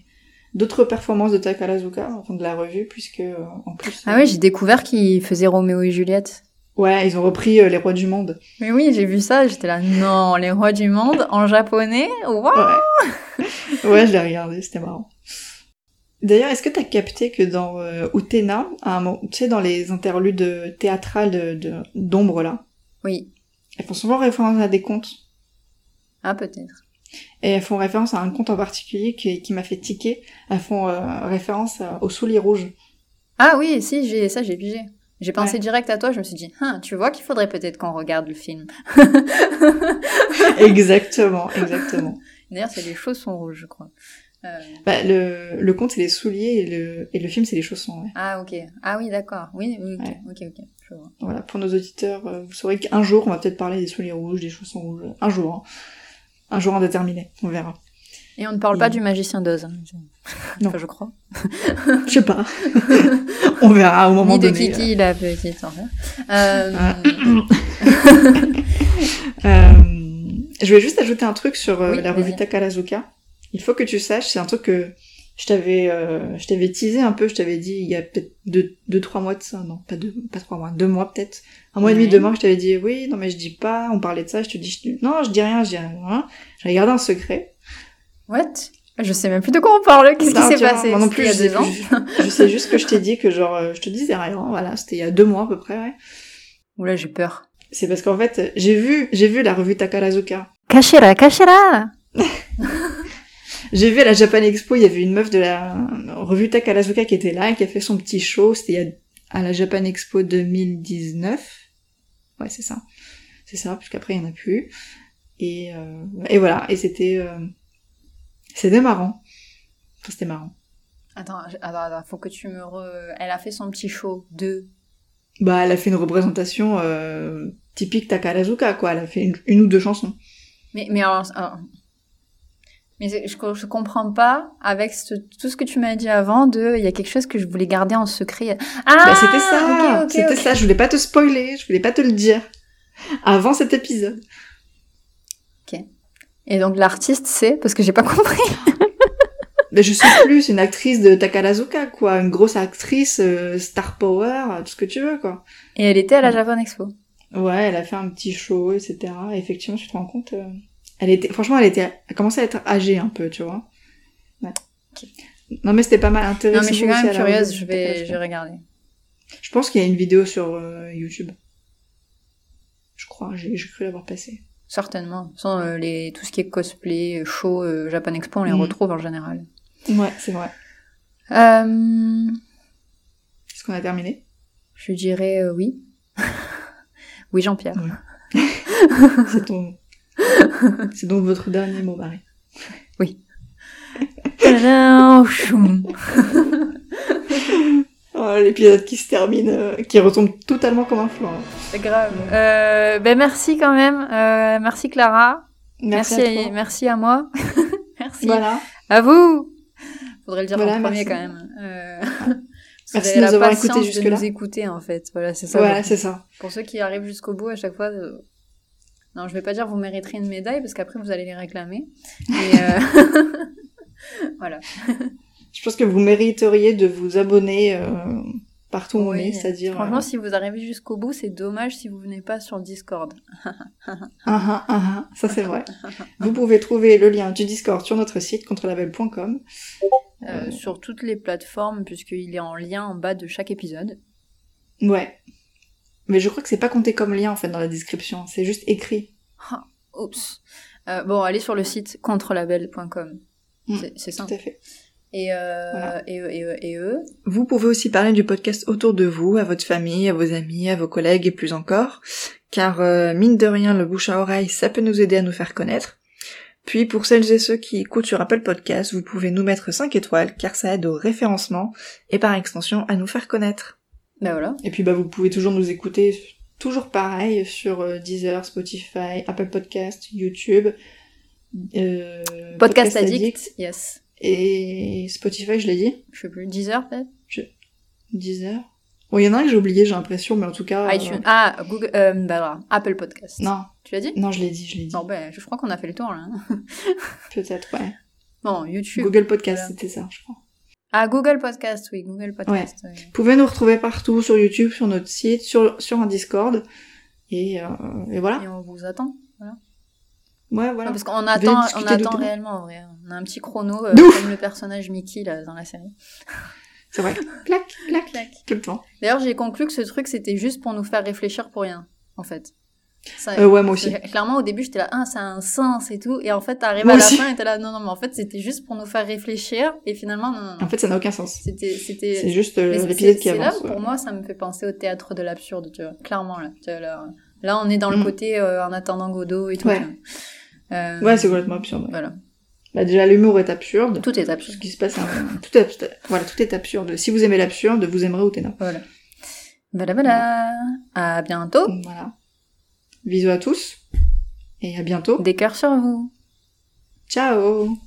d'autres performances de Takarazuka, enfin de la revue, puisque euh, en plus. Ah oui, j'ai découvert qu'ils faisaient Roméo et Juliette. Ouais, ils ont repris euh, Les Rois du Monde. Mais oui, j'ai vu ça, j'étais là, non, les rois du monde en japonais, waouh Ouais. ouais, je l'ai regardé, c'était marrant. D'ailleurs, est-ce que t'as capté que dans euh, Utena, à un moment, tu sais, dans les interludes théâtrales de, de- d'ombre là, Oui. Elles font souvent référence à des contes. Ah, peut-être. Et elles font référence à un conte en particulier qui, qui m'a fait tiquer. Elles font euh, référence à- aux souliers rouges. Ah oui, si, j'ai ça, j'ai pigé. J'ai pensé Ouais. direct à toi, je me suis dit, Hein, tu vois qu'il faudrait peut-être qu'on regarde le film. exactement, exactement. D'ailleurs, c'est les chaussons rouges, je crois. Euh, Bah, le, le conte, c'est les souliers et le, et le film, c'est les chaussons. Ouais. Ah, ok. Ah oui, d'accord. Oui, oui, ok, Ouais. ok, ok. Je vois. Voilà, pour nos auditeurs, euh, vous saurez qu'un jour, on va peut-être parler des souliers rouges, des chaussons rouges. Un jour. hein. Un jour indéterminé, on verra. Et on ne parle pas du magicien d'Oz. hein. Non. Enfin, je crois. Je sais pas. on verra au moment Ni de donné. Kiki, la petite enfant. Euh, Ah. Euh, je voulais juste ajouter un truc sur euh, Oui, la revue. Takarazuka. Il faut que tu saches, c'est un truc que je t'avais, euh, je t'avais teasé un peu, je t'avais dit il y a peut-être deux, deux, trois mois de ça, non, pas deux, pas trois mois, deux mois peut-être, un mois et demi, deux mois, je t'avais dit oui, non mais je dis pas, on parlait de ça, je te dis je- non, je dis rien, je dis rien. J'avais gardé un secret. What? Je sais même plus de quoi on parle. Qu'est-ce qui s'est passé? Moi non plus, il y a je sais, deux ans. je, je sais juste que je t'ai dit que genre, euh, je te disais rien, voilà, c'était il y a deux mois à peu près, ouais. Oula, j'ai peur. C'est parce qu'en fait, j'ai vu, j'ai vu la revue Takarazuka. Cachera, cachera J'ai vu à la Japan Expo, il y avait une meuf de la revue Takarazuka qui était là et qui a fait son petit show. C'était à la Japan Expo 2019. Ouais, c'est ça. C'est ça, puisqu'après il n'y en a plus. Et, euh, et voilà, et c'était... euh, c'était marrant. Enfin, c'était marrant. Attends, attends, attends, faut que tu me re... Elle a fait son petit show de... Bah, elle a fait une représentation euh, typique Takarazuka, quoi. Elle a fait une, une ou deux chansons. Mais, mais alors... alors- Mais je, je comprends pas, avec ce- tout ce que tu m'as dit avant, de... Il y a quelque chose que je voulais garder en secret. Ah bah, c'était ça ok, ok, C'était ok. ça, je voulais pas te spoiler, je voulais pas te le dire. Avant cet épisode. Et donc l'artiste, c'est... Parce que j'ai pas compris. Mais je sais plus, c'est une actrice de Takarazuka, quoi. Une grosse actrice, euh, star power, tout ce que tu veux, quoi. Et elle était à la Japan Expo. Ouais, elle a fait un petit show, etc. Et effectivement, tu te rends compte, euh, elle était, franchement, elle était, elle commençait à être âgée un peu, tu vois. Ouais. Non, mais c'était pas mal Non, intéressant. mais je suis quand même curieuse, je vais, je vais regarder. Je pense qu'il y a une vidéo sur euh, YouTube. Je crois, j'ai cru l'avoir passée. Certainement. Sans, euh, les, tout ce qui est cosplay, show, euh, Japan Expo, on les Mhm. retrouve en général. Ouais, c'est vrai. Est-ce qu'on a terminé? je dirais oui. oui, Jean-Pierre. C'est ton... c'est donc votre dernier mot, Marie. Choum. Oh, l'épisode qui se termine, euh, qui retombe totalement comme un flanc. C'est grave. Euh, ben merci quand même. Euh, merci Clara. Merci, Merci, à toi. merci à moi. merci Voilà. à vous. Faudrait le dire Voilà, en premier merci. quand même. Merci de nous avoir écoutés de jusque-là. nous écouter en fait. Voilà, c'est ça. Voilà, c'est ça. Pour ceux qui arrivent jusqu'au bout, à chaque fois. Non, je vais pas dire vous mériterez une médaille parce qu'après vous allez les réclamer. Et euh, voilà. Je pense que vous mériteriez de vous abonner euh, partout où on Oui. est, c'est-à-dire... Franchement, euh, si vous arrivez jusqu'au bout, c'est dommage si vous venez pas sur Discord. ah, ah, ah, ah, ça c'est vrai. vous pouvez trouver le lien du Discord sur notre site contrelabel.com. Sur toutes les plateformes, puisqu'il est en lien en bas de chaque épisode. Ouais. Mais je crois que c'est pas compté comme lien en fait dans la description, c'est juste écrit. Oups. Euh, bon, allez sur le site contrelabel.com. Mm, C'est- C'est Tout à fait. Et, euh, Voilà. et, eux, et, eux, et eux. Vous pouvez aussi parler du podcast autour de vous, à votre famille, à vos amis, à vos collègues et plus encore, car euh, mine de rien, le bouche à oreille, ça peut nous aider à nous faire connaître. Puis pour celles et ceux qui écoutent sur Apple Podcast, vous pouvez nous mettre 5 étoiles, car ça aide au référencement et par extension à nous faire connaître. Voilà. Et puis bah vous pouvez toujours nous écouter, toujours pareil, sur euh, Deezer, Spotify, Apple Podcast, YouTube, euh, Podcast, Addict, yes. et Spotify, je l'ai dit Je sais plus, 10 heures peut-être Deezer Bon, il y en a un que j'ai oublié, j'ai l'impression, mais en tout cas... euh. Ah, Google, euh, voilà, Apple Podcast. Non, Tu l'as dit? Non, je l'ai dit, je l'ai dit. Non, ben, je crois qu'on a fait le tour là. Peut-être, ouais. Bon, YouTube. Google Podcast, Voilà. c'était ça, je crois. Ah, Google Podcast, oui, Google Podcast. oui. Vous pouvez nous retrouver partout sur YouTube, sur notre site, sur, sur un Discord. Et, euh, et voilà. Et on vous attend. Ouais, voilà. Parce qu'on attend, on attend réellement, en vrai. On a un petit chrono, euh, comme le personnage Mickey, là, dans la série. C'est vrai. Clac, clac, Clac. tout le temps. D'ailleurs, j'ai conclu que ce truc, c'était juste pour nous faire réfléchir pour rien, en fait. Ça- Euh, ouais, moi aussi. Clairement, au début, j'étais là, ah, ça a un sens et tout. Et en fait, t'arrives à la aussi. fin et t'es là, non, non, mais en fait, c'était juste pour nous faire réfléchir. Et finalement, non, non, non. En fait, ça n'a aucun sens. C'était, c'était, C'est juste euh, l'épisode qui là avance. où, pour moi, ça me fait penser au théâtre de l'absurde, tu vois. Clairement, là. Tu vois, là, là, on est dans le Mm. côté euh, en attendant Godot et tout. Ouais. Euh, Ouais, c'est complètement absurde. ouais. Voilà. Bah, déjà, l'humour est absurde. Tout est Tout absurde. ce qui se passe, est- tout est, voilà, tout est absurde. Si vous aimez l'absurde, vous aimerez Utena. Voilà. Voilà, voilà. À bientôt. Voilà. Bisous à tous. Et à bientôt. Des cœurs sur vous. Ciao.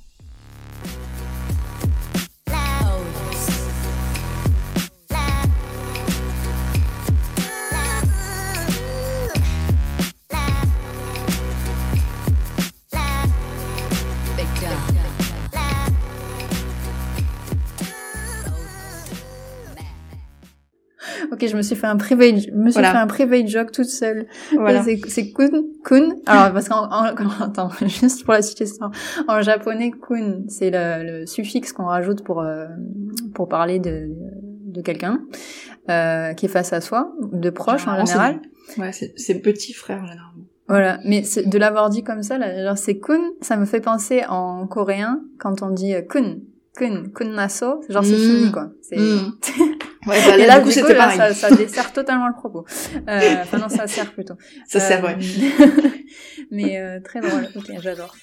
Ok, je me suis fait un private, je me suis Voilà. fait un private joke toute seule. Voilà. C'est, kun, kun. Alors, parce qu'en, en, attends, juste pour la citation. En japonais, kun, c'est le, le suffixe qu'on rajoute pour, euh, pour parler de, de quelqu'un, euh, qui est face à soi, de proche en général. Ouais, c'est, petit frère, là, normalement. Voilà, mais c'est- de l'avoir dit comme ça, là, genre c'est kun, ça me fait penser en coréen quand on dit euh, kun, kun, kun naso, genre c'est Mm. fini quoi. C'est... Mm. Ouais, bah, Et là, du coup, c'était là, pareil. ça, ça dessert totalement le propos. Euh, enfin non, ça sert plutôt. Ça sert, Euh, ouais. mais euh, très drôle. Ok, j'adore.